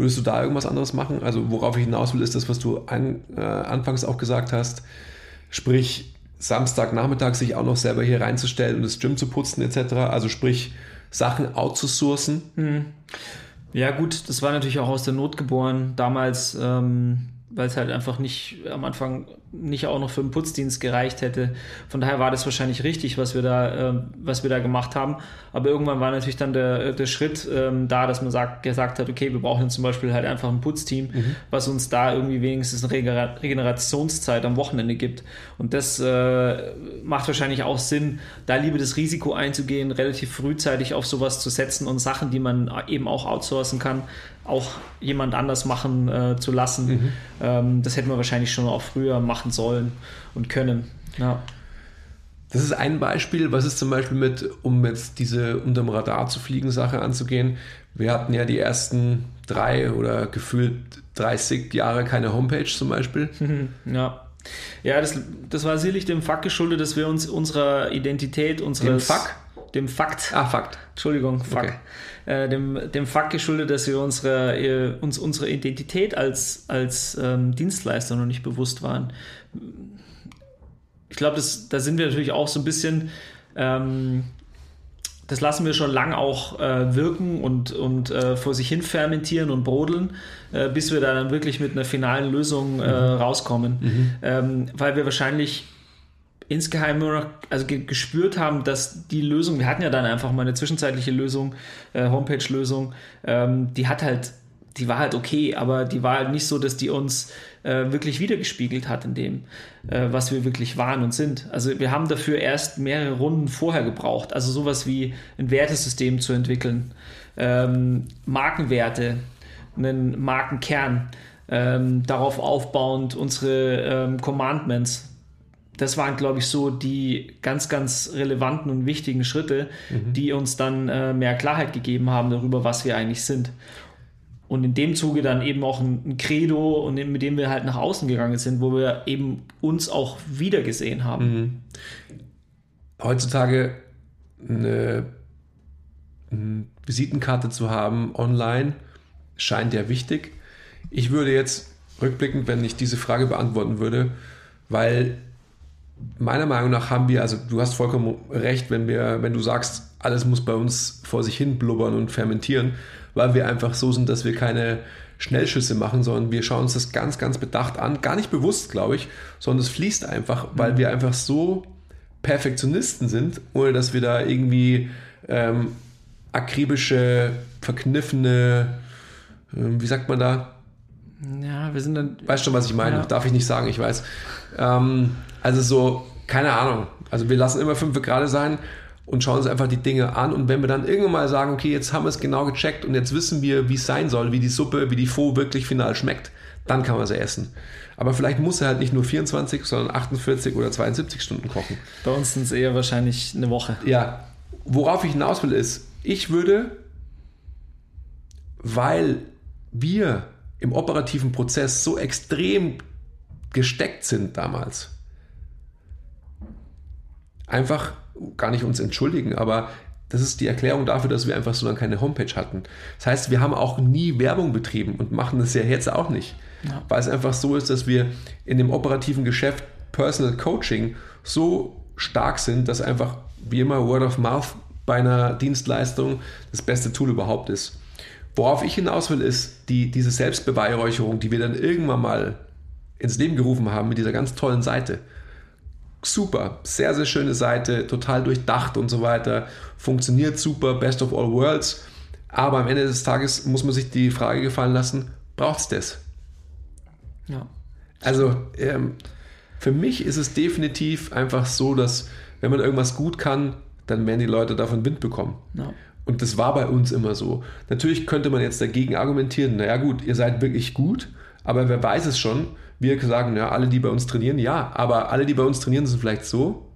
A: Würdest du da irgendwas anderes machen? Also worauf ich hinaus will, ist das, was du an, äh, anfangs auch gesagt hast. Sprich, Samstagnachmittag sich auch noch selber hier reinzustellen und das Gym zu putzen etc. Also sprich, Sachen outzusourcen. Mhm.
B: Ja gut, das war natürlich auch aus der Not geboren. Damals ähm, weil es halt einfach nicht am Anfang nicht auch noch für den Putzdienst gereicht hätte. Von daher war das wahrscheinlich richtig, was wir da, äh, was wir da gemacht haben. Aber irgendwann war natürlich dann der, der Schritt ähm, da, dass man sagt, gesagt hat, okay, wir brauchen zum Beispiel halt einfach ein Putzteam, mhm. was uns da irgendwie wenigstens eine Regenerationszeit am Wochenende gibt. Und das äh, macht wahrscheinlich auch Sinn, da lieber das Risiko einzugehen, relativ frühzeitig auf sowas zu setzen und Sachen, die man eben auch outsourcen kann, auch jemand anders machen äh, zu lassen. Mhm. Ähm, das hätten wir wahrscheinlich schon auch früher machen sollen und können. Ja.
A: Das ist ein Beispiel. Was ist zum Beispiel mit, um jetzt diese unterm Radar zu fliegen Sache anzugehen? Wir hatten ja die ersten drei oder gefühlt 30 Jahre keine Homepage zum Beispiel.
B: Ja. Ja, das, das war sicherlich dem Fakt geschuldet, dass wir uns unserer Identität, unseres...
A: Dem Fakt?
B: Dem Fakt.
A: Ah, Fakt.
B: Entschuldigung, Fakt. Okay äh, dem, dem Fakt geschuldet, dass wir unsere, äh, uns unsere Identität als, als ähm, Dienstleister noch nicht bewusst waren. Ich glaube, da sind wir natürlich auch so ein bisschen, ähm, das lassen wir schon lang auch äh, wirken und, und äh, vor sich hin fermentieren und brodeln, bis wir da dann wirklich mit einer finalen Lösung mhm. rauskommen. Mhm. Ähm, weil wir wahrscheinlich insgeheim nur noch also ge gespürt haben, dass die Lösung, wir hatten ja dann einfach mal eine zwischenzeitliche Lösung, äh, Homepage-Lösung, ähm, die hat halt, die war halt okay, aber die war halt nicht so, dass die uns äh, wirklich wiedergespiegelt hat in dem, äh, was wir wirklich waren und sind. Also wir haben dafür erst mehrere Runden vorher gebraucht, also sowas wie ein Wertesystem zu entwickeln, ähm, Markenwerte, einen Markenkern, ähm, darauf aufbauend unsere ähm, Commandments, das waren, glaube ich, so die ganz, ganz relevanten und wichtigen Schritte, mhm. die uns dann äh, mehr Klarheit gegeben haben darüber, was wir eigentlich sind. Und in dem Zuge dann eben auch ein, ein Credo, und mit dem wir halt nach außen gegangen sind, wo wir eben uns auch wiedergesehen haben. Mhm.
A: Heutzutage eine, eine Visitenkarte zu haben online scheint ja wichtig. Ich würde jetzt rückblickend, wenn ich diese Frage beantworten würde, weil meiner Meinung nach haben wir, also du hast vollkommen recht, wenn wir, wenn du sagst, alles muss bei uns vor sich hin blubbern und fermentieren, weil wir einfach so sind, dass wir keine Schnellschüsse machen, sondern wir schauen uns das ganz, ganz bedacht an. Gar nicht bewusst, glaube ich, sondern es fließt einfach, weil mhm. wir einfach so Perfektionisten sind, ohne dass wir da irgendwie ähm, akribische, verkniffene, ähm, wie sagt man da?
B: Ja, wir sind dann.
A: Weißt schon, was ich meine? Ja. Darf ich nicht sagen, ich weiß. Ähm, also so, keine Ahnung. Also wir lassen immer fünf gerade sein und schauen uns einfach die Dinge an. Und wenn wir dann irgendwann mal sagen, okay, jetzt haben wir es genau gecheckt und jetzt wissen wir, wie es sein soll, wie die Suppe, wie die Faux wirklich final schmeckt, dann kann man sie essen. Aber vielleicht muss er halt nicht nur 24, sondern 48 oder 72 Stunden kochen.
B: Bei uns sind es eher wahrscheinlich eine Woche.
A: Ja, worauf ich hinaus will ist, ich würde, weil wir im operativen Prozess so extrem gesteckt sind damals, einfach gar nicht uns entschuldigen, aber das ist die Erklärung dafür, dass wir einfach so lange keine Homepage hatten. Das heißt, wir haben auch nie Werbung betrieben und machen das ja jetzt auch nicht. Ja. Weil es einfach so ist, dass wir in dem operativen Geschäft Personal Coaching so stark sind, dass einfach wie immer Word of Mouth bei einer Dienstleistung das beste Tool überhaupt ist. Worauf ich hinaus will, ist die, diese Selbstbeweihräucherung, die wir dann irgendwann mal ins Leben gerufen haben mit dieser ganz tollen Seite super, sehr, sehr schöne Seite, total durchdacht und so weiter, funktioniert super, best of all worlds. Aber am Ende des Tages muss man sich die Frage gefallen lassen, braucht es das? Ja. Also ähm, für mich ist es definitiv einfach so, dass wenn man irgendwas gut kann, dann werden die Leute davon Wind bekommen. Ja. Und das war bei uns immer so. Natürlich könnte man jetzt dagegen argumentieren, naja gut, ihr seid wirklich gut, aber wer weiß es schon, wir sagen, ja, alle, die bei uns trainieren, ja, aber alle, die bei uns trainieren, sind vielleicht so,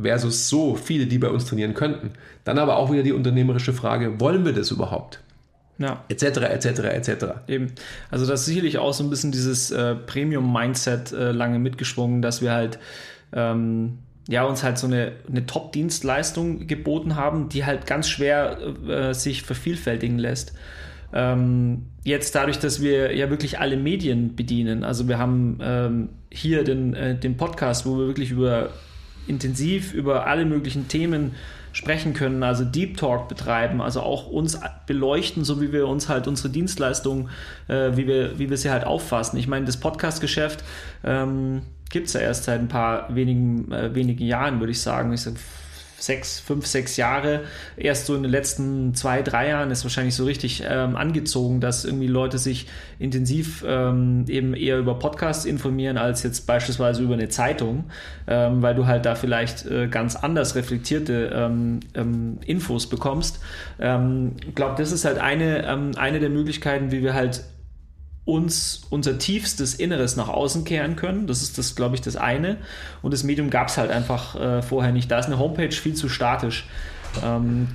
A: versus so viele, die bei uns trainieren könnten. Dann aber auch wieder die unternehmerische Frage, wollen wir das überhaupt? Ja. Etc., etc., etc.
B: Eben. Also das ist sicherlich auch so ein bisschen dieses äh, Premium-Mindset äh, lange mitgeschwungen, dass wir halt ähm, ja, uns halt so eine, eine Top-Dienstleistung geboten haben, die halt ganz schwer äh, sich vervielfältigen lässt. Ähm, jetzt dadurch, dass wir ja wirklich alle Medien bedienen, also wir haben ähm, hier den, äh, den Podcast, wo wir wirklich über intensiv über alle möglichen Themen sprechen können, also Deep Talk betreiben, also auch uns beleuchten, so wie wir uns halt unsere Dienstleistungen, äh, wie, wir, wie wir sie halt auffassen. Ich meine, das Podcast-Geschäft ähm, gibt es ja erst seit ein paar wenigen, äh, wenigen Jahren, würde ich sagen. Ich sage sechs, fünf, sechs Jahre. Erst so in den letzten zwei, drei Jahren ist wahrscheinlich so richtig ähm, angezogen, dass irgendwie Leute sich intensiv ähm, eben eher über Podcasts informieren als jetzt beispielsweise über eine Zeitung, ähm, weil du halt da vielleicht äh, ganz anders reflektierte ähm, ähm, Infos bekommst. Ähm, ich glaube, das ist halt eine, eine der Möglichkeiten, wie wir halt uns unser tiefstes Inneres nach außen kehren können. Das ist das, glaube ich, das eine. Und das Medium gab es halt einfach äh, vorher nicht. Da ist eine Homepage viel zu statisch. Ähm,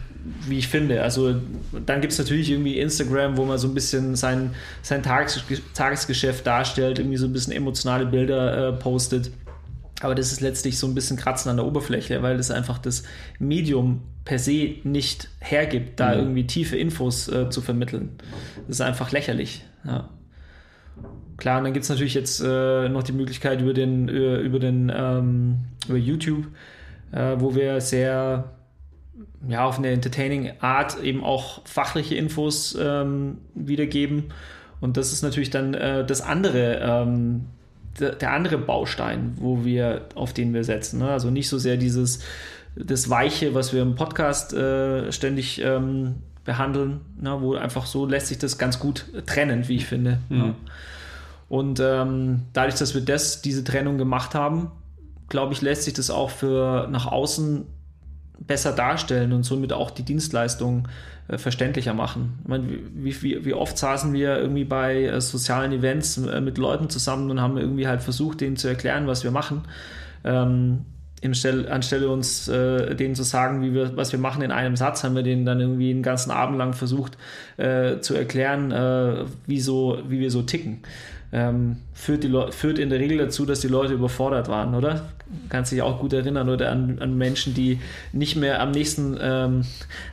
B: wie ich finde. Also dann gibt es natürlich irgendwie Instagram, wo man so ein bisschen sein, sein Tages Tagesgeschäft darstellt, irgendwie so ein bisschen emotionale Bilder äh, postet. Aber das ist letztlich so ein bisschen Kratzen an der Oberfläche, weil das einfach das Medium per se nicht hergibt, da mhm. irgendwie tiefe Infos äh, zu vermitteln. Das ist einfach lächerlich. Ja. Klar, und dann gibt es natürlich jetzt äh, noch die Möglichkeit über den, über, über den ähm, über YouTube, äh, wo wir sehr ja, auf eine entertaining Art eben auch fachliche Infos ähm, wiedergeben. Und das ist natürlich dann äh, das andere, ähm, der, der, andere Baustein, wo wir, auf den wir setzen. Ne? Also nicht so sehr dieses das Weiche, was wir im Podcast äh, ständig ähm, behandeln, ne? wo einfach so lässt sich das ganz gut trennen, wie ich finde. Mhm. Ja. Und ähm, dadurch, dass wir das, diese Trennung gemacht haben, glaube ich, lässt sich das auch für nach außen besser darstellen und somit auch die Dienstleistung äh, verständlicher machen. Ich meine, wie, wie, wie, oft saßen wir irgendwie bei äh, sozialen Events äh, mit Leuten zusammen und haben irgendwie halt versucht, denen zu erklären, was wir machen. Ähm, Stell, anstelle uns äh, denen zu sagen, wie wir, was wir machen in einem Satz, haben wir denen dann irgendwie einen ganzen Abend lang versucht äh, zu erklären, äh, wie, so, wie wir so ticken ähm, führt, die führt in der Regel dazu, dass die Leute überfordert waren, oder? Kannst dich auch gut erinnern oder an, an Menschen, die nicht mehr am nächsten, ähm,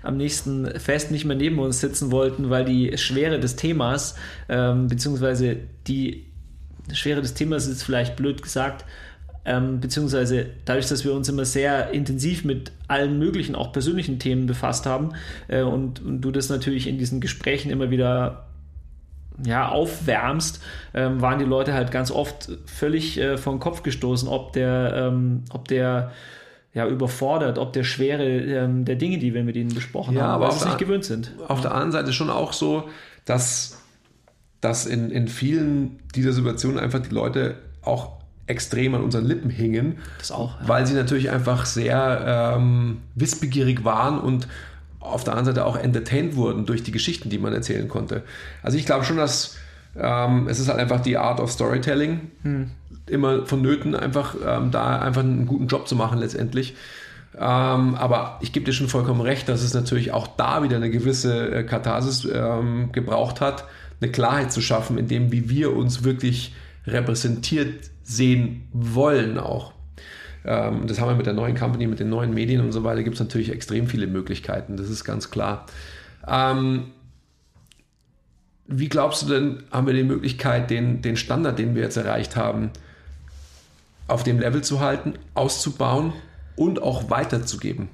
B: am nächsten Fest nicht mehr neben uns sitzen wollten, weil die Schwere des Themas, ähm, beziehungsweise die Schwere des Themas ist vielleicht blöd gesagt, ähm, beziehungsweise dadurch, dass wir uns immer sehr intensiv mit allen möglichen, auch persönlichen Themen befasst haben äh, und, und, du das natürlich in diesen Gesprächen immer wieder ja, aufwärmst, ähm, waren die Leute halt ganz oft völlig äh, vom Kopf gestoßen, ob der, ähm, ob der ja, überfordert, ob der Schwere ähm, der Dinge, die wir mit ihnen besprochen ja, haben, aber weil sie nicht gewöhnt sind.
A: Auf
B: ja.
A: der anderen Seite schon auch so, dass, dass in, in vielen dieser Situationen einfach die Leute auch extrem an unseren Lippen hingen.
B: Das auch.
A: Ja. Weil sie natürlich einfach sehr ähm, wissbegierig waren und auf der anderen Seite auch entertained wurden durch die Geschichten, die man erzählen konnte. Also ich glaube schon, dass Ähm, es ist halt einfach die Art of Storytelling. Hm. Immer vonnöten, einfach ähm, da einfach einen guten Job zu machen letztendlich. Ähm, aber ich gebe dir schon vollkommen recht, dass es natürlich auch da wieder eine gewisse äh, Katharsis ähm, gebraucht hat, eine Klarheit zu schaffen, in dem, wie wir uns wirklich repräsentiert sehen wollen auch. Ähm, das haben wir mit der neuen Company, mit den neuen Medien und so weiter, gibt es natürlich extrem viele Möglichkeiten, das ist ganz klar. Ähm, wie glaubst du denn, haben wir die Möglichkeit, den, den Standard, den wir jetzt erreicht haben, auf dem Level zu halten, auszubauen und auch weiterzugeben?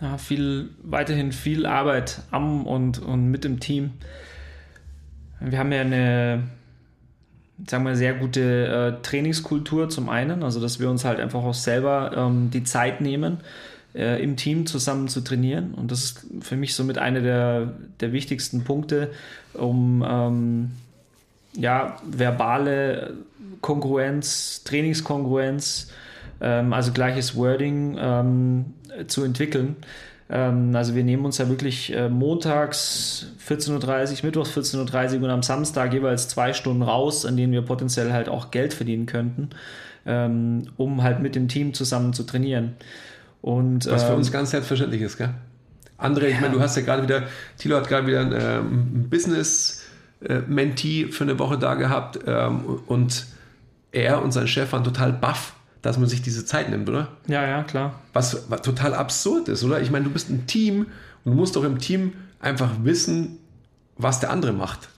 B: Ja, viel, weiterhin viel Arbeit am und, und mit dem Team. Wir haben ja eine, sagen wir, sehr gute äh, Trainingskultur zum einen, also dass wir uns halt einfach auch selber ähm, die Zeit nehmen, äh, im Team zusammen zu trainieren. Und das ist für mich somit einer der, der wichtigsten Punkte, um ähm, ja, verbale Kongruenz, Trainingskongruenz, ähm, also gleiches Wording ähm, zu entwickeln. Ähm, also wir nehmen uns ja wirklich äh, montags 14.30 Uhr, mittwochs 14.30 Uhr und am Samstag jeweils zwei Stunden raus, an denen wir potenziell halt auch Geld verdienen könnten, ähm, um halt mit dem Team zusammen zu trainieren. Und,
A: Was für uns ähm, ganz selbstverständlich ist, gell? André, ja. ich meine, du hast ja gerade wieder, Thilo hat gerade wieder ein ähm, Business-Mentee äh, für eine Woche da gehabt ähm, und er und sein Chef waren total baff, dass man sich diese Zeit nimmt, oder?
B: Ja, ja, klar.
A: Was, was total absurd ist, oder? Ich meine, du bist ein Team und du musst doch im Team einfach wissen, was der andere macht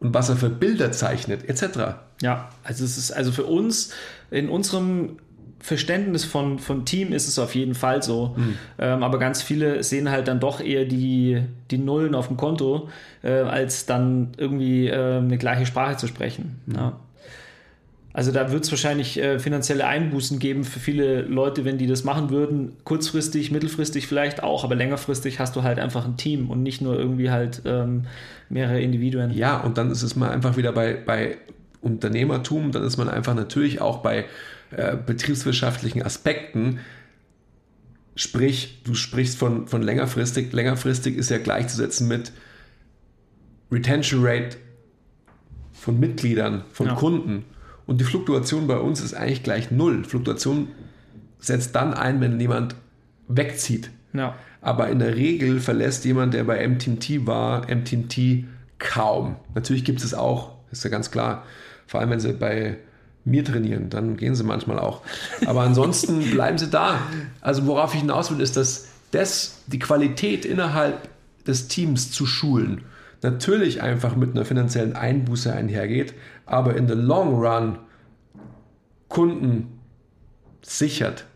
A: und was er für Bilder zeichnet, etc.
B: Ja, also es ist also für uns in unserem Verständnis von, von Team ist es auf jeden Fall so. Mhm. Ähm, aber ganz viele sehen halt dann doch eher die, die Nullen auf dem Konto, äh, als dann irgendwie äh, eine gleiche Sprache zu sprechen. Mhm. Ja. Also da wird es wahrscheinlich äh, finanzielle Einbußen geben für viele Leute, wenn die das machen würden. Kurzfristig, mittelfristig vielleicht auch, aber längerfristig hast du halt einfach ein Team und nicht nur irgendwie halt ähm, mehrere Individuen.
A: Ja, und dann ist es mal einfach wieder bei, bei Unternehmertum, dann ist man einfach natürlich auch bei äh, betriebswirtschaftlichen Aspekten. Sprich, du sprichst von, von längerfristig. Längerfristig ist ja gleichzusetzen mit Retention Rate von Mitgliedern, von ja. Kunden. Und die Fluktuation bei uns ist eigentlich gleich null. Fluktuation setzt dann ein, wenn jemand wegzieht. Ja. Aber in der Regel verlässt jemand, der bei MTMT war, MTMT kaum. Natürlich gibt es auch, ist ja ganz klar, vor allem wenn sie bei mir trainieren, dann gehen sie manchmal auch. Aber ansonsten bleiben sie da. Also worauf ich hinaus will, ist, dass das, die Qualität innerhalb des Teams zu schulen, natürlich einfach mit einer finanziellen Einbuße einhergeht, aber in the long run Kunden sichert.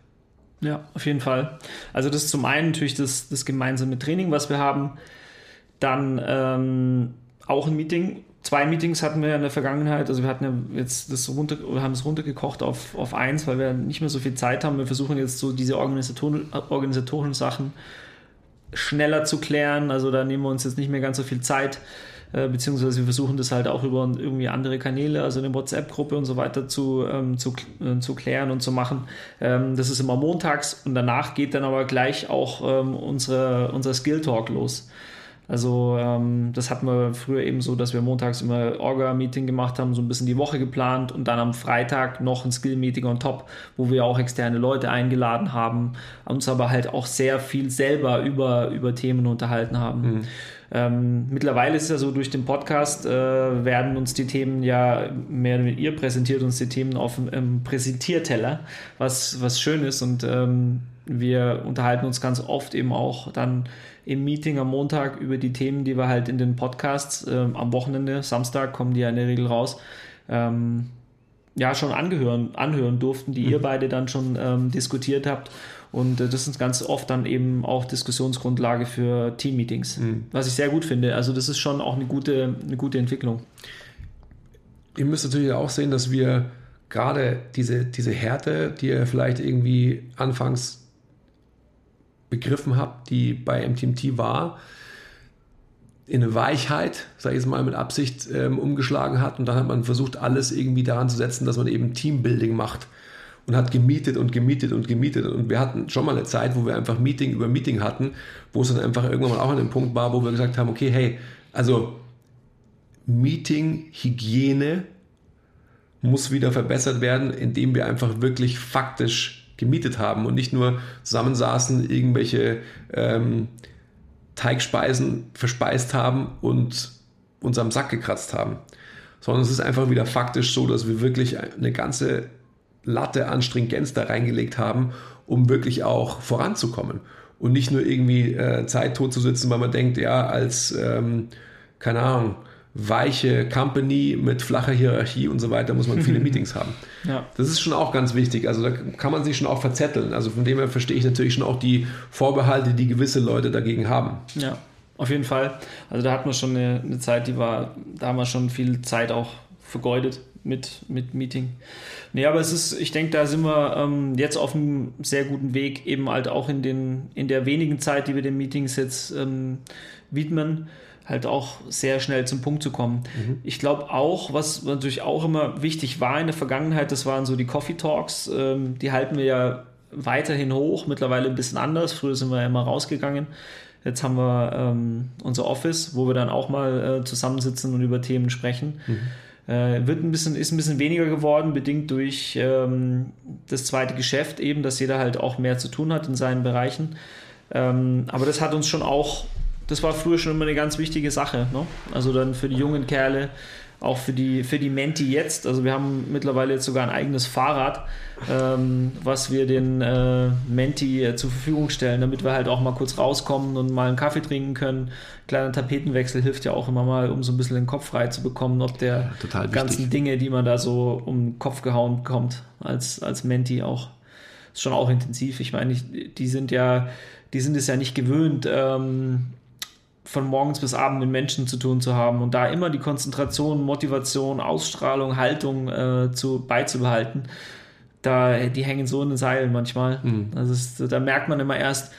B: Ja, auf jeden Fall. Also das ist zum einen natürlich das, das gemeinsame Training, was wir haben. Dann ähm, auch ein Meeting zwei Meetings hatten wir in der Vergangenheit. Also wir hatten ja jetzt das runter, haben es runtergekocht auf, auf eins, weil wir nicht mehr so viel Zeit haben. Wir versuchen jetzt so diese organisatorischen Sachen schneller zu klären. Also da nehmen wir uns jetzt nicht mehr ganz so viel Zeit. Äh, beziehungsweise wir versuchen das halt auch über irgendwie andere Kanäle, also eine WhatsApp-Gruppe und so weiter zu, ähm, zu, äh, zu klären und zu machen. Ähm, das ist immer montags und danach geht dann aber gleich auch ähm, unsere, unser Skill Talk los. Also ähm, das hatten wir früher eben so, dass wir montags immer Orga-Meeting gemacht haben, so ein bisschen die Woche geplant und dann am Freitag noch ein Skill-Meeting on top, wo wir auch externe Leute eingeladen haben, uns aber halt auch sehr viel selber über, über Themen unterhalten haben. Mhm. Ähm, mittlerweile ist es ja so, durch den Podcast äh, werden uns die Themen ja mehr ihr präsentiert uns die Themen auf dem Präsentierteller, was, was schön ist und ähm, wir unterhalten uns ganz oft eben auch dann im Meeting am Montag über die Themen, die wir halt in den Podcasts ähm, am Wochenende, Samstag kommen die ja in der Regel raus, ähm, ja schon angehören, anhören durften, die mhm. ihr beide dann schon ähm, diskutiert habt. Und äh, das ist ganz oft dann eben auch Diskussionsgrundlage für Teammeetings, mhm. was ich sehr gut finde. Also das ist schon auch eine gute, eine gute Entwicklung.
A: Ihr müsst natürlich auch sehen, dass wir gerade diese, diese Härte, die ihr vielleicht irgendwie anfangs begriffen habe, die bei MTMT war, in eine Weichheit, sage ich jetzt mal mit Absicht, ähm, umgeschlagen hat. Und dann hat man versucht, alles irgendwie daran zu setzen, dass man eben Teambuilding macht und hat gemietet und gemietet und gemietet. Und wir hatten schon mal eine Zeit, wo wir einfach Meeting über Meeting hatten, wo es dann einfach irgendwann mal auch an dem Punkt war, wo wir gesagt haben, okay, hey, also Meeting-Hygiene muss wieder verbessert werden, indem wir einfach wirklich faktisch gemietet haben und nicht nur zusammensaßen, irgendwelche ähm, Teigspeisen verspeist haben und uns am Sack gekratzt haben. Sondern es ist einfach wieder faktisch so, dass wir wirklich eine ganze Latte an Stringenz da reingelegt haben, um wirklich auch voranzukommen. Und nicht nur irgendwie äh, Zeit tot zu sitzen, weil man denkt, ja, als, ähm, keine Ahnung, weiche Company mit flacher Hierarchie und so weiter muss man viele Meetings haben. Ja. Das ist schon auch ganz wichtig. Also da kann man sich schon auch verzetteln. Also von dem her verstehe ich natürlich schon auch die Vorbehalte, die gewisse Leute dagegen haben.
B: Ja, auf jeden Fall. Also da hat man schon eine, eine Zeit, die war, da haben wir schon viel Zeit auch vergeudet mit, mit Meeting. Nee, aber es ist, ich denke, da sind wir ähm, jetzt auf einem sehr guten Weg, eben halt auch in, den, in der wenigen Zeit, die wir den Meetings jetzt ähm, widmen halt auch sehr schnell zum Punkt zu kommen. Mhm. Ich glaube auch, was natürlich auch immer wichtig war in der Vergangenheit, das waren so die Coffee Talks. Ähm, die halten wir ja weiterhin hoch, mittlerweile ein bisschen anders. Früher sind wir ja immer rausgegangen. Jetzt haben wir ähm, unser Office, wo wir dann auch mal äh, zusammensitzen und über Themen sprechen. Mhm. Äh, wird ein bisschen, ist ein bisschen weniger geworden, bedingt durch ähm, das zweite Geschäft, eben, dass jeder halt auch mehr zu tun hat in seinen Bereichen. Ähm, aber das hat uns schon auch das war früher schon immer eine ganz wichtige Sache. Ne? Also dann für die jungen Kerle, auch für die, für die Menti jetzt. Also wir haben mittlerweile jetzt sogar ein eigenes Fahrrad, ähm, was wir den äh, Menti äh, zur Verfügung stellen, damit wir halt auch mal kurz rauskommen und mal einen Kaffee trinken können. Kleiner Tapetenwechsel hilft ja auch immer mal, um so ein bisschen den Kopf frei zu bekommen, ob der ja, ganzen Dinge, die man da so um den Kopf gehauen bekommt, als, als Menti auch. Ist schon auch intensiv. Ich meine, die sind ja, die sind es ja nicht gewöhnt, ähm, von morgens bis abends mit Menschen zu tun zu haben und da immer die Konzentration, Motivation, Ausstrahlung, Haltung äh, zu, beizubehalten, da, die hängen so in den Seilen manchmal. Mhm. Also ist, da merkt man immer erst,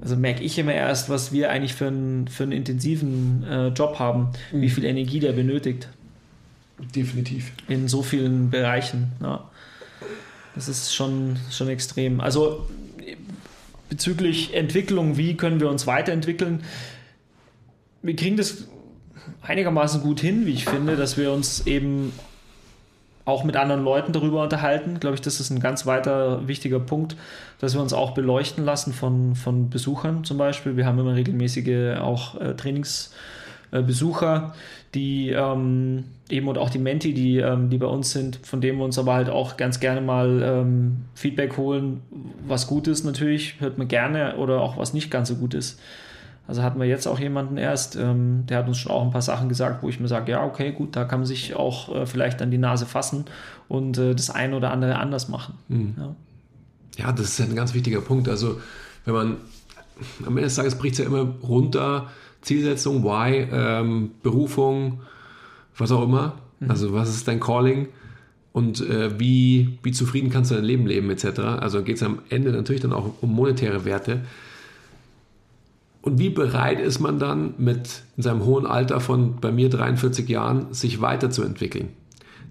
B: also merke ich immer erst, was wir eigentlich für einen, für einen intensiven äh, Job haben, mhm. wie viel Energie der benötigt.
A: Definitiv.
B: In so vielen Bereichen. Ja. Das ist schon, schon extrem. Also bezüglich Entwicklung, wie können wir uns weiterentwickeln? Wir kriegen das einigermaßen gut hin, wie ich finde, dass wir uns eben auch mit anderen Leuten darüber unterhalten. Glaube ich, das ist ein ganz weiter wichtiger Punkt, dass wir uns auch beleuchten lassen von, von Besuchern zum Beispiel. Wir haben immer regelmäßige auch äh, Trainingsbesucher, äh, die ähm, eben und auch die Menti, die, ähm, die bei uns sind, von denen wir uns aber halt auch ganz gerne mal ähm, Feedback holen, was gut ist natürlich, hört man gerne oder auch was nicht ganz so gut ist. Also hatten wir jetzt auch jemanden erst, ähm, der hat uns schon auch ein paar Sachen gesagt, wo ich mir sage, ja, okay, gut, da kann man sich auch äh, vielleicht an die Nase fassen und äh, das eine oder andere anders machen. Mhm.
A: Ja. ja. das ist ja ein ganz wichtiger Punkt. Also wenn man am Ende des Tages bricht es ja immer runter, Zielsetzung, Why, ähm, Berufung, was auch immer. Mhm. Also was ist dein Calling? und äh, wie, wie zufrieden kannst du dein Leben leben etc. Also geht es am Ende natürlich dann auch um monetäre Werte. Und wie bereit ist man dann mit in seinem hohen Alter von bei mir 43 Jahren sich weiterzuentwickeln?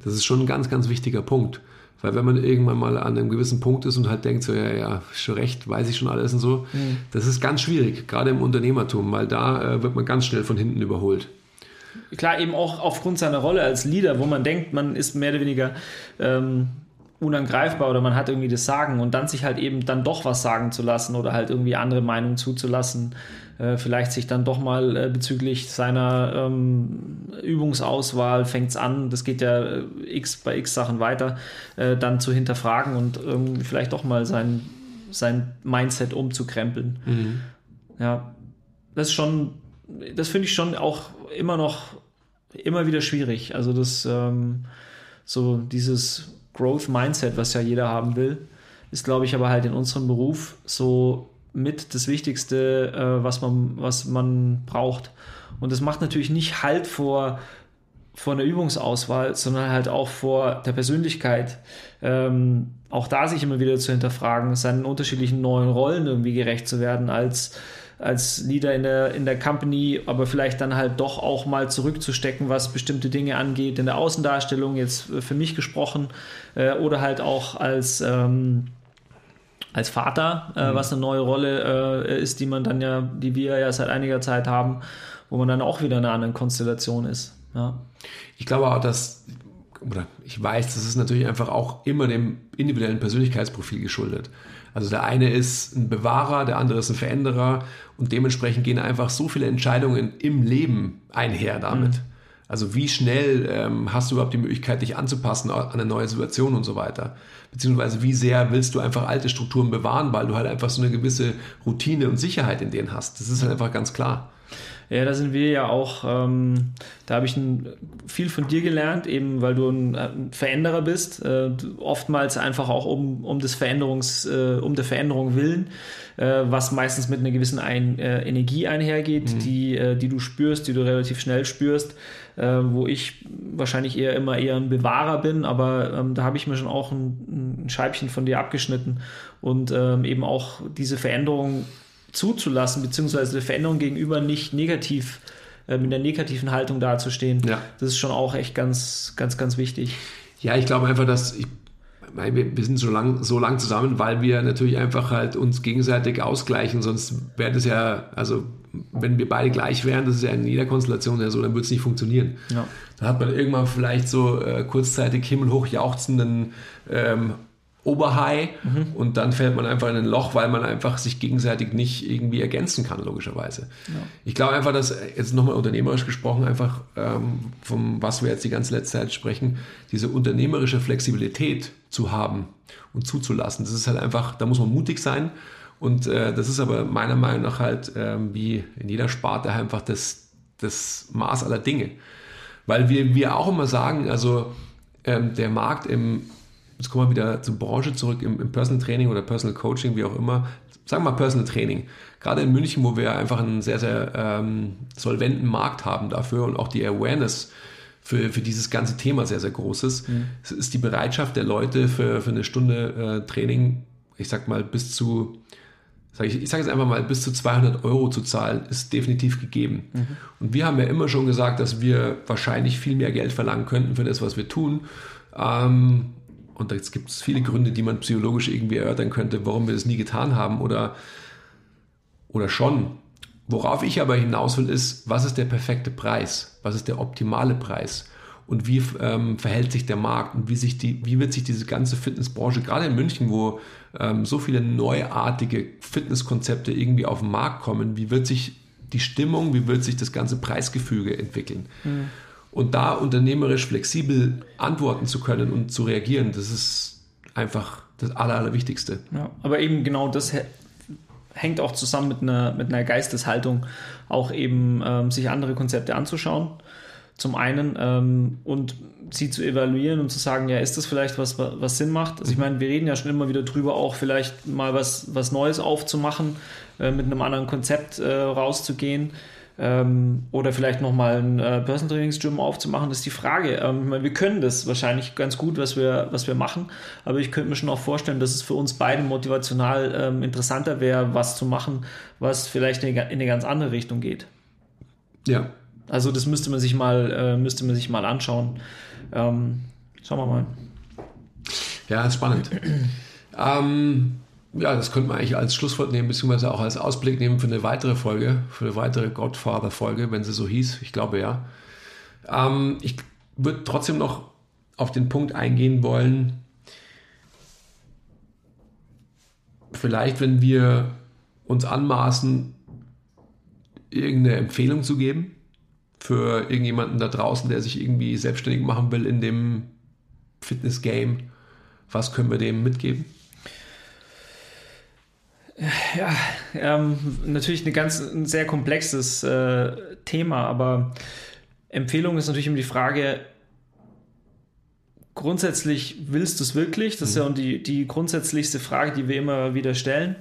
A: Das ist schon ein ganz, ganz wichtiger Punkt. Weil wenn man irgendwann mal an einem gewissen Punkt ist und halt denkt, so, ja, ja, schon recht, weiß ich schon alles und so, mhm. das ist ganz schwierig, gerade im Unternehmertum, weil da äh, wird man ganz schnell von hinten überholt.
B: Klar, eben auch aufgrund seiner Rolle als Leader, wo man denkt, man ist mehr oder weniger ähm, unangreifbar oder man hat irgendwie das Sagen und dann sich halt eben dann doch was sagen zu lassen oder halt irgendwie andere Meinungen zuzulassen, äh, vielleicht sich dann doch mal äh, bezüglich seiner ähm, Übungsauswahl fängt es an, das geht ja äh, x bei x Sachen weiter, äh, dann zu hinterfragen und irgendwie vielleicht doch mal sein, sein Mindset umzukrempeln. Mhm. Ja, das ist schon, das finde ich schon auch immer noch immer wieder schwierig. Also das ähm, so dieses Growth Mindset, was ja jeder haben will, ist, glaube ich, aber halt in unserem Beruf so mit das Wichtigste, äh, was, man, was man braucht. Und das macht natürlich nicht Halt vor, vor einer Übungsauswahl, sondern halt auch vor der Persönlichkeit. Ähm, auch da sich immer wieder zu hinterfragen, seinen unterschiedlichen neuen Rollen irgendwie gerecht zu werden als als Leader in der, in der Company, aber vielleicht dann halt doch auch mal zurückzustecken, was bestimmte Dinge angeht, in der Außendarstellung, jetzt für mich gesprochen, äh, oder halt auch als, ähm, als Vater, äh, mhm. was eine neue Rolle äh, ist, die man dann ja, die wir ja seit einiger Zeit haben, wo man dann auch wieder in einer anderen Konstellation ist. Ja.
A: Ich glaube auch, dass, oder ich weiß, das ist natürlich einfach auch immer dem individuellen Persönlichkeitsprofil geschuldet. Also der eine ist ein Bewahrer, der andere ist ein Veränderer und dementsprechend gehen einfach so viele Entscheidungen im Leben einher damit. Mhm. Also wie schnell ähm, hast du überhaupt die Möglichkeit, dich anzupassen an eine neue Situation und so weiter. Beziehungsweise wie sehr willst du einfach alte Strukturen bewahren, weil du halt einfach so eine gewisse Routine und Sicherheit in denen hast. Das ist halt einfach ganz klar.
B: Ja, da sind wir ja auch, ähm, da habe ich ein, viel von dir gelernt, eben weil du ein, ein Veränderer bist, äh, oftmals einfach auch um, um des Veränderungs, äh, um der Veränderung willen, äh, was meistens mit einer gewissen ein, äh, Energie einhergeht, mhm. die, äh, die du spürst, die du relativ schnell spürst, äh, wo ich wahrscheinlich eher immer eher ein Bewahrer bin, aber ähm, da habe ich mir schon auch ein, ein Scheibchen von dir abgeschnitten und ähm, eben auch diese Veränderung zuzulassen, beziehungsweise der Veränderung gegenüber nicht negativ äh, mit einer negativen Haltung dazustehen. Ja. Das ist schon auch echt ganz, ganz, ganz wichtig.
A: Ja, ich glaube einfach, dass ich, wir sind so lang, so lang zusammen, weil wir natürlich einfach halt uns gegenseitig ausgleichen, sonst wäre das ja, also wenn wir beide gleich wären, das ist ja in jeder Konstellation ja so, dann würde es nicht funktionieren. Ja. Da hat man irgendwann vielleicht so äh, kurzzeitig himmelhoch jauchzenden ähm, Oberhigh mhm. und dann fällt man einfach in ein Loch, weil man einfach sich gegenseitig nicht irgendwie ergänzen kann, logischerweise. Ja. Ich glaube einfach, dass jetzt nochmal unternehmerisch gesprochen, einfach ähm, vom, was wir jetzt die ganze letzte Zeit sprechen, diese unternehmerische Flexibilität zu haben und zuzulassen. Das ist halt einfach, da muss man mutig sein und äh, das ist aber meiner Meinung nach halt äh, wie in jeder Sparte einfach das, das Maß aller Dinge. Weil wir, wir auch immer sagen, also ähm, der Markt im jetzt kommen wir wieder zur Branche zurück, im, im Personal Training oder Personal Coaching, wie auch immer. Sagen wir mal Personal Training. Gerade in München, wo wir einfach einen sehr, sehr ähm, solventen Markt haben dafür und auch die Awareness für, für dieses ganze Thema sehr, sehr groß ist, mhm. ist die Bereitschaft der Leute für, für eine Stunde äh, Training, ich sag mal, bis zu sag ich, ich sage jetzt einfach mal, bis zu 200 Euro zu zahlen, ist definitiv gegeben. Mhm. Und wir haben ja immer schon gesagt, dass wir wahrscheinlich viel mehr Geld verlangen könnten für das, was wir tun. Ähm, und da gibt es viele Gründe, die man psychologisch irgendwie erörtern könnte, warum wir das nie getan haben oder, oder schon. Worauf ich aber hinaus will, ist, was ist der perfekte Preis? Was ist der optimale Preis? Und wie ähm, verhält sich der Markt und wie, sich die, wie wird sich diese ganze Fitnessbranche, gerade in München, wo ähm, so viele neuartige Fitnesskonzepte irgendwie auf den Markt kommen, wie wird sich die Stimmung, wie wird sich das ganze Preisgefüge entwickeln? Mhm. Und da unternehmerisch flexibel antworten zu können und zu reagieren, das ist einfach das Aller, Allerwichtigste.
B: Ja, aber eben genau das hängt auch zusammen mit einer, mit einer Geisteshaltung, auch eben ähm, sich andere Konzepte anzuschauen. Zum einen ähm, und sie zu evaluieren und zu sagen, ja, ist das vielleicht was, was Sinn macht? Also ich meine, wir reden ja schon immer wieder drüber, auch vielleicht mal was, was Neues aufzumachen, äh, mit einem anderen Konzept äh, rauszugehen ähm, oder vielleicht nochmal ein äh, Personal Trainings Gym aufzumachen, ist die Frage. Ähm, ich meine, wir können das wahrscheinlich ganz gut, was wir, was wir machen, aber ich könnte mir schon auch vorstellen, dass es für uns beide motivational ähm, interessanter wäre, was zu machen, was vielleicht in eine, in eine ganz andere Richtung geht.
A: Ja.
B: Also das müsste man sich mal, äh, müsste man sich mal anschauen. Ähm, schauen wir mal.
A: Ja, ist spannend. ähm, ja, das könnte man eigentlich als Schlusswort nehmen, beziehungsweise auch als Ausblick nehmen für eine weitere Folge, für eine weitere Godfather-Folge, wenn sie so hieß. Ich glaube ja. Ähm, ich würde trotzdem noch auf den Punkt eingehen wollen, vielleicht, wenn wir uns anmaßen, irgendeine Empfehlung zu geben für irgendjemanden da draußen, der sich irgendwie selbstständig machen will in dem Fitness-Game, was können wir dem mitgeben?
B: Ja, ähm, natürlich eine ganz, ein sehr komplexes äh, Thema, aber Empfehlung ist natürlich immer die Frage, grundsätzlich willst du es wirklich? Das ist ja mhm. die, die grundsätzlichste Frage, die wir immer wieder stellen.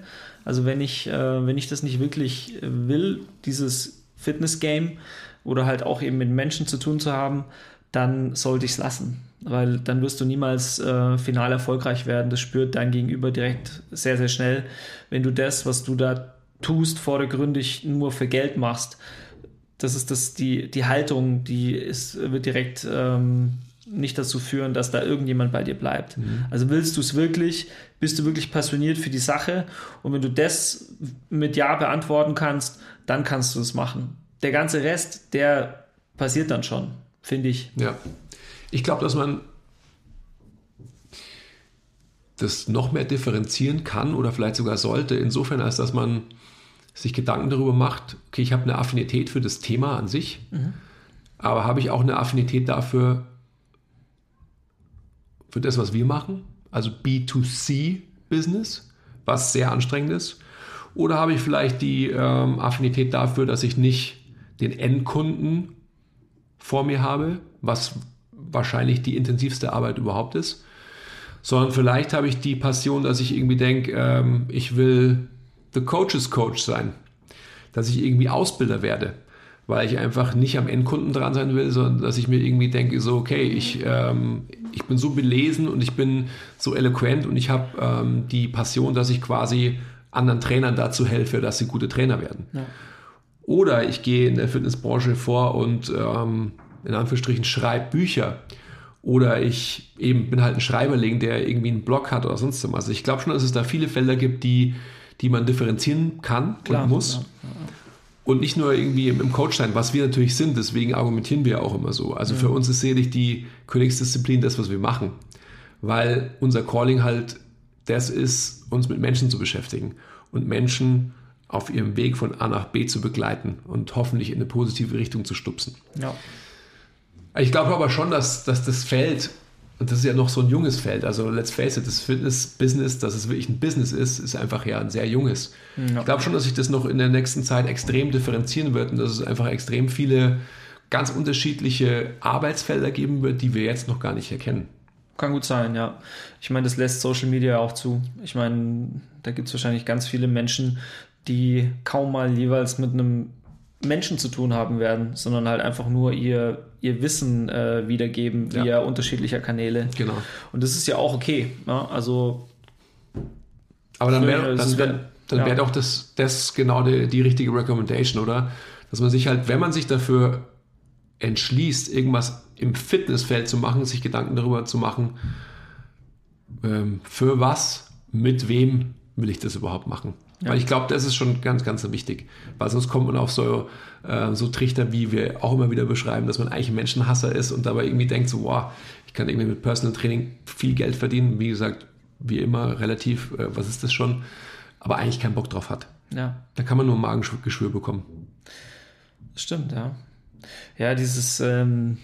B: Also wenn ich, äh, wenn ich das nicht wirklich will, dieses Fitness-Game oder halt auch eben mit Menschen zu tun zu haben, dann sollte ich es lassen weil dann wirst du niemals äh, final erfolgreich werden. Das spürt dein Gegenüber direkt sehr, sehr schnell. Wenn du das, was du da tust, vordergründig nur für Geld machst, das ist das, die, die Haltung, die ist, wird direkt ähm, nicht dazu führen, dass da irgendjemand bei dir bleibt. Mhm. Also willst du es wirklich, bist du wirklich passioniert für die Sache und wenn du das mit Ja beantworten kannst, dann kannst du es machen. Der ganze Rest, der passiert dann schon finde ich.
A: Ja. Ich glaube, dass man das noch mehr differenzieren kann oder vielleicht sogar sollte, insofern als dass man sich Gedanken darüber macht, okay, ich habe eine Affinität für das Thema an sich, mhm. aber habe ich auch eine Affinität dafür, für das, was wir machen, also B2C-Business, was sehr anstrengend ist, oder habe ich vielleicht die ähm, Affinität dafür, dass ich nicht den Endkunden vor mir habe, was wahrscheinlich die intensivste Arbeit überhaupt ist, sondern vielleicht habe ich die Passion, dass ich irgendwie denke, ähm, ich will The Coaches Coach sein, dass ich irgendwie Ausbilder werde, weil ich einfach nicht am Endkunden dran sein will, sondern dass ich mir irgendwie denke, so, okay, ich, ähm, ich bin so belesen und ich bin so eloquent und ich habe ähm, die Passion, dass ich quasi anderen Trainern dazu helfe, dass sie gute Trainer werden. Ja. Oder ich gehe in der Fitnessbranche vor und ähm, in Anführungsstrichen schreibe Bücher oder ich eben bin halt ein Schreiberling, der irgendwie einen Blog hat oder sonst was. Also ich glaube schon, dass es da viele Felder gibt, die, die man differenzieren kann Klar, und muss. Ja, ja. Und nicht nur irgendwie im, Coach sein, was wir natürlich sind, deswegen argumentieren wir auch immer so. Also ja. für uns ist sicherlich die Königsdisziplin das, was wir machen. Weil unser Calling halt das ist, uns mit Menschen zu beschäftigen und Menschen auf ihrem Weg von A nach B zu begleiten und hoffentlich in eine positive Richtung zu stupsen. Ja. Ich glaube aber schon, dass, dass das Feld, und das ist ja noch so ein junges Feld, also let's face it, das Fitness-Business, dass es wirklich ein Business ist, ist einfach ja ein sehr junges. Ja. Ich glaube schon, dass sich das noch in der nächsten Zeit extrem differenzieren wird und dass es einfach extrem viele ganz unterschiedliche Arbeitsfelder geben wird, die wir jetzt noch gar nicht erkennen.
B: Kann gut sein, ja. Ich meine, das lässt Social Media auch zu. Ich meine, da gibt es wahrscheinlich ganz viele Menschen, die kaum mal jeweils mit einem Menschen zu tun haben werden, sondern halt einfach nur ihr, ihr Wissen äh, wiedergeben via ja. unterschiedlicher Kanäle.
A: Genau.
B: Und das ist ja auch okay. Ja? Also.
A: Aber dann wäre dann wär, dann wär ja. doch das, das genau die, die richtige Recommendation, oder? Dass man sich halt, wenn man sich dafür entschließt, irgendwas im Fitnessfeld zu machen, sich Gedanken darüber zu machen, ähm, für was, mit wem will ich das überhaupt machen. Ja. Weil ich glaube, das ist schon ganz, ganz wichtig. Weil sonst kommt man auf so, äh, so Trichter, wie wir auch immer wieder beschreiben, dass man eigentlich ein Menschenhasser ist und dabei irgendwie denkt, so, wow, ich kann irgendwie mit Personal Training viel Geld verdienen. Wie gesagt, wie immer relativ, äh, was ist das schon? Aber eigentlich keinen Bock drauf hat.
B: Ja.
A: Da kann man nur Magengeschwür bekommen.
B: Stimmt, ja. Ja, dieses, ähm,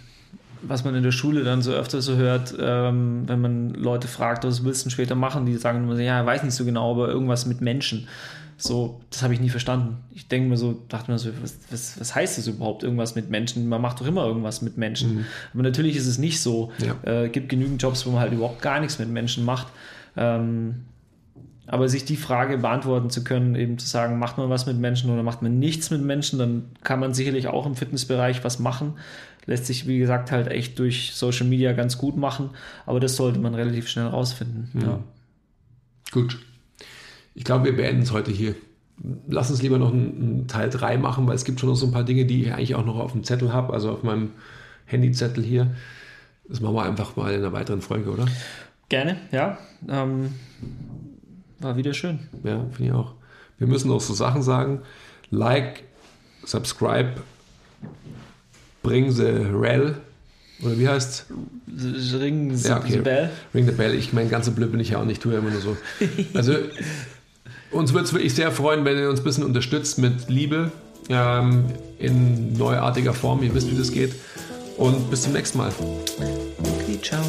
B: was man in der Schule dann so öfter so hört, ähm, wenn man Leute fragt, was willst du denn später machen, die sagen immer, ja, weiß nicht so genau, aber irgendwas mit Menschen. So, das habe ich nie verstanden. Ich denke mir so, dachte mir so, was, was, was, heißt das überhaupt, irgendwas mit Menschen? Man macht doch immer irgendwas mit Menschen. Mhm. Aber natürlich ist es nicht so. Ja. Äh, gibt genügend Jobs, wo man halt überhaupt gar nichts mit Menschen macht. Ähm, aber sich die Frage beantworten zu können, eben zu sagen, macht man was mit Menschen oder macht man nichts mit Menschen, dann kann man sicherlich auch im Fitnessbereich was machen. Lässt sich, wie gesagt, halt echt durch Social Media ganz gut machen, aber das sollte man relativ schnell rausfinden. Mhm. Ja.
A: Gut. Ich glaube, wir beenden es heute hier. Lass uns lieber noch einen, Teil 3 machen, weil es gibt schon noch so ein paar Dinge, die ich eigentlich auch noch auf dem Zettel habe, also auf meinem Handyzettel hier. Das machen wir einfach mal in einer weiteren Folge, oder?
B: Gerne, ja. Ähm, war wieder schön.
A: Ja, finde ich auch. Wir müssen auch so Sachen sagen. Like, subscribe, bring the rel. Oder wie heißt
B: Ring the,
A: ja, okay. the bell. Ring the bell. Ich meine, ganze blöd bin ich ja auch nicht, tue ja immer nur so. Also, uns würde es wirklich sehr freuen, wenn ihr uns ein bisschen unterstützt mit Liebe ähm, in neuartiger Form. Ihr wisst, wie das geht. Und bis zum nächsten Mal.
B: Okay, ciao.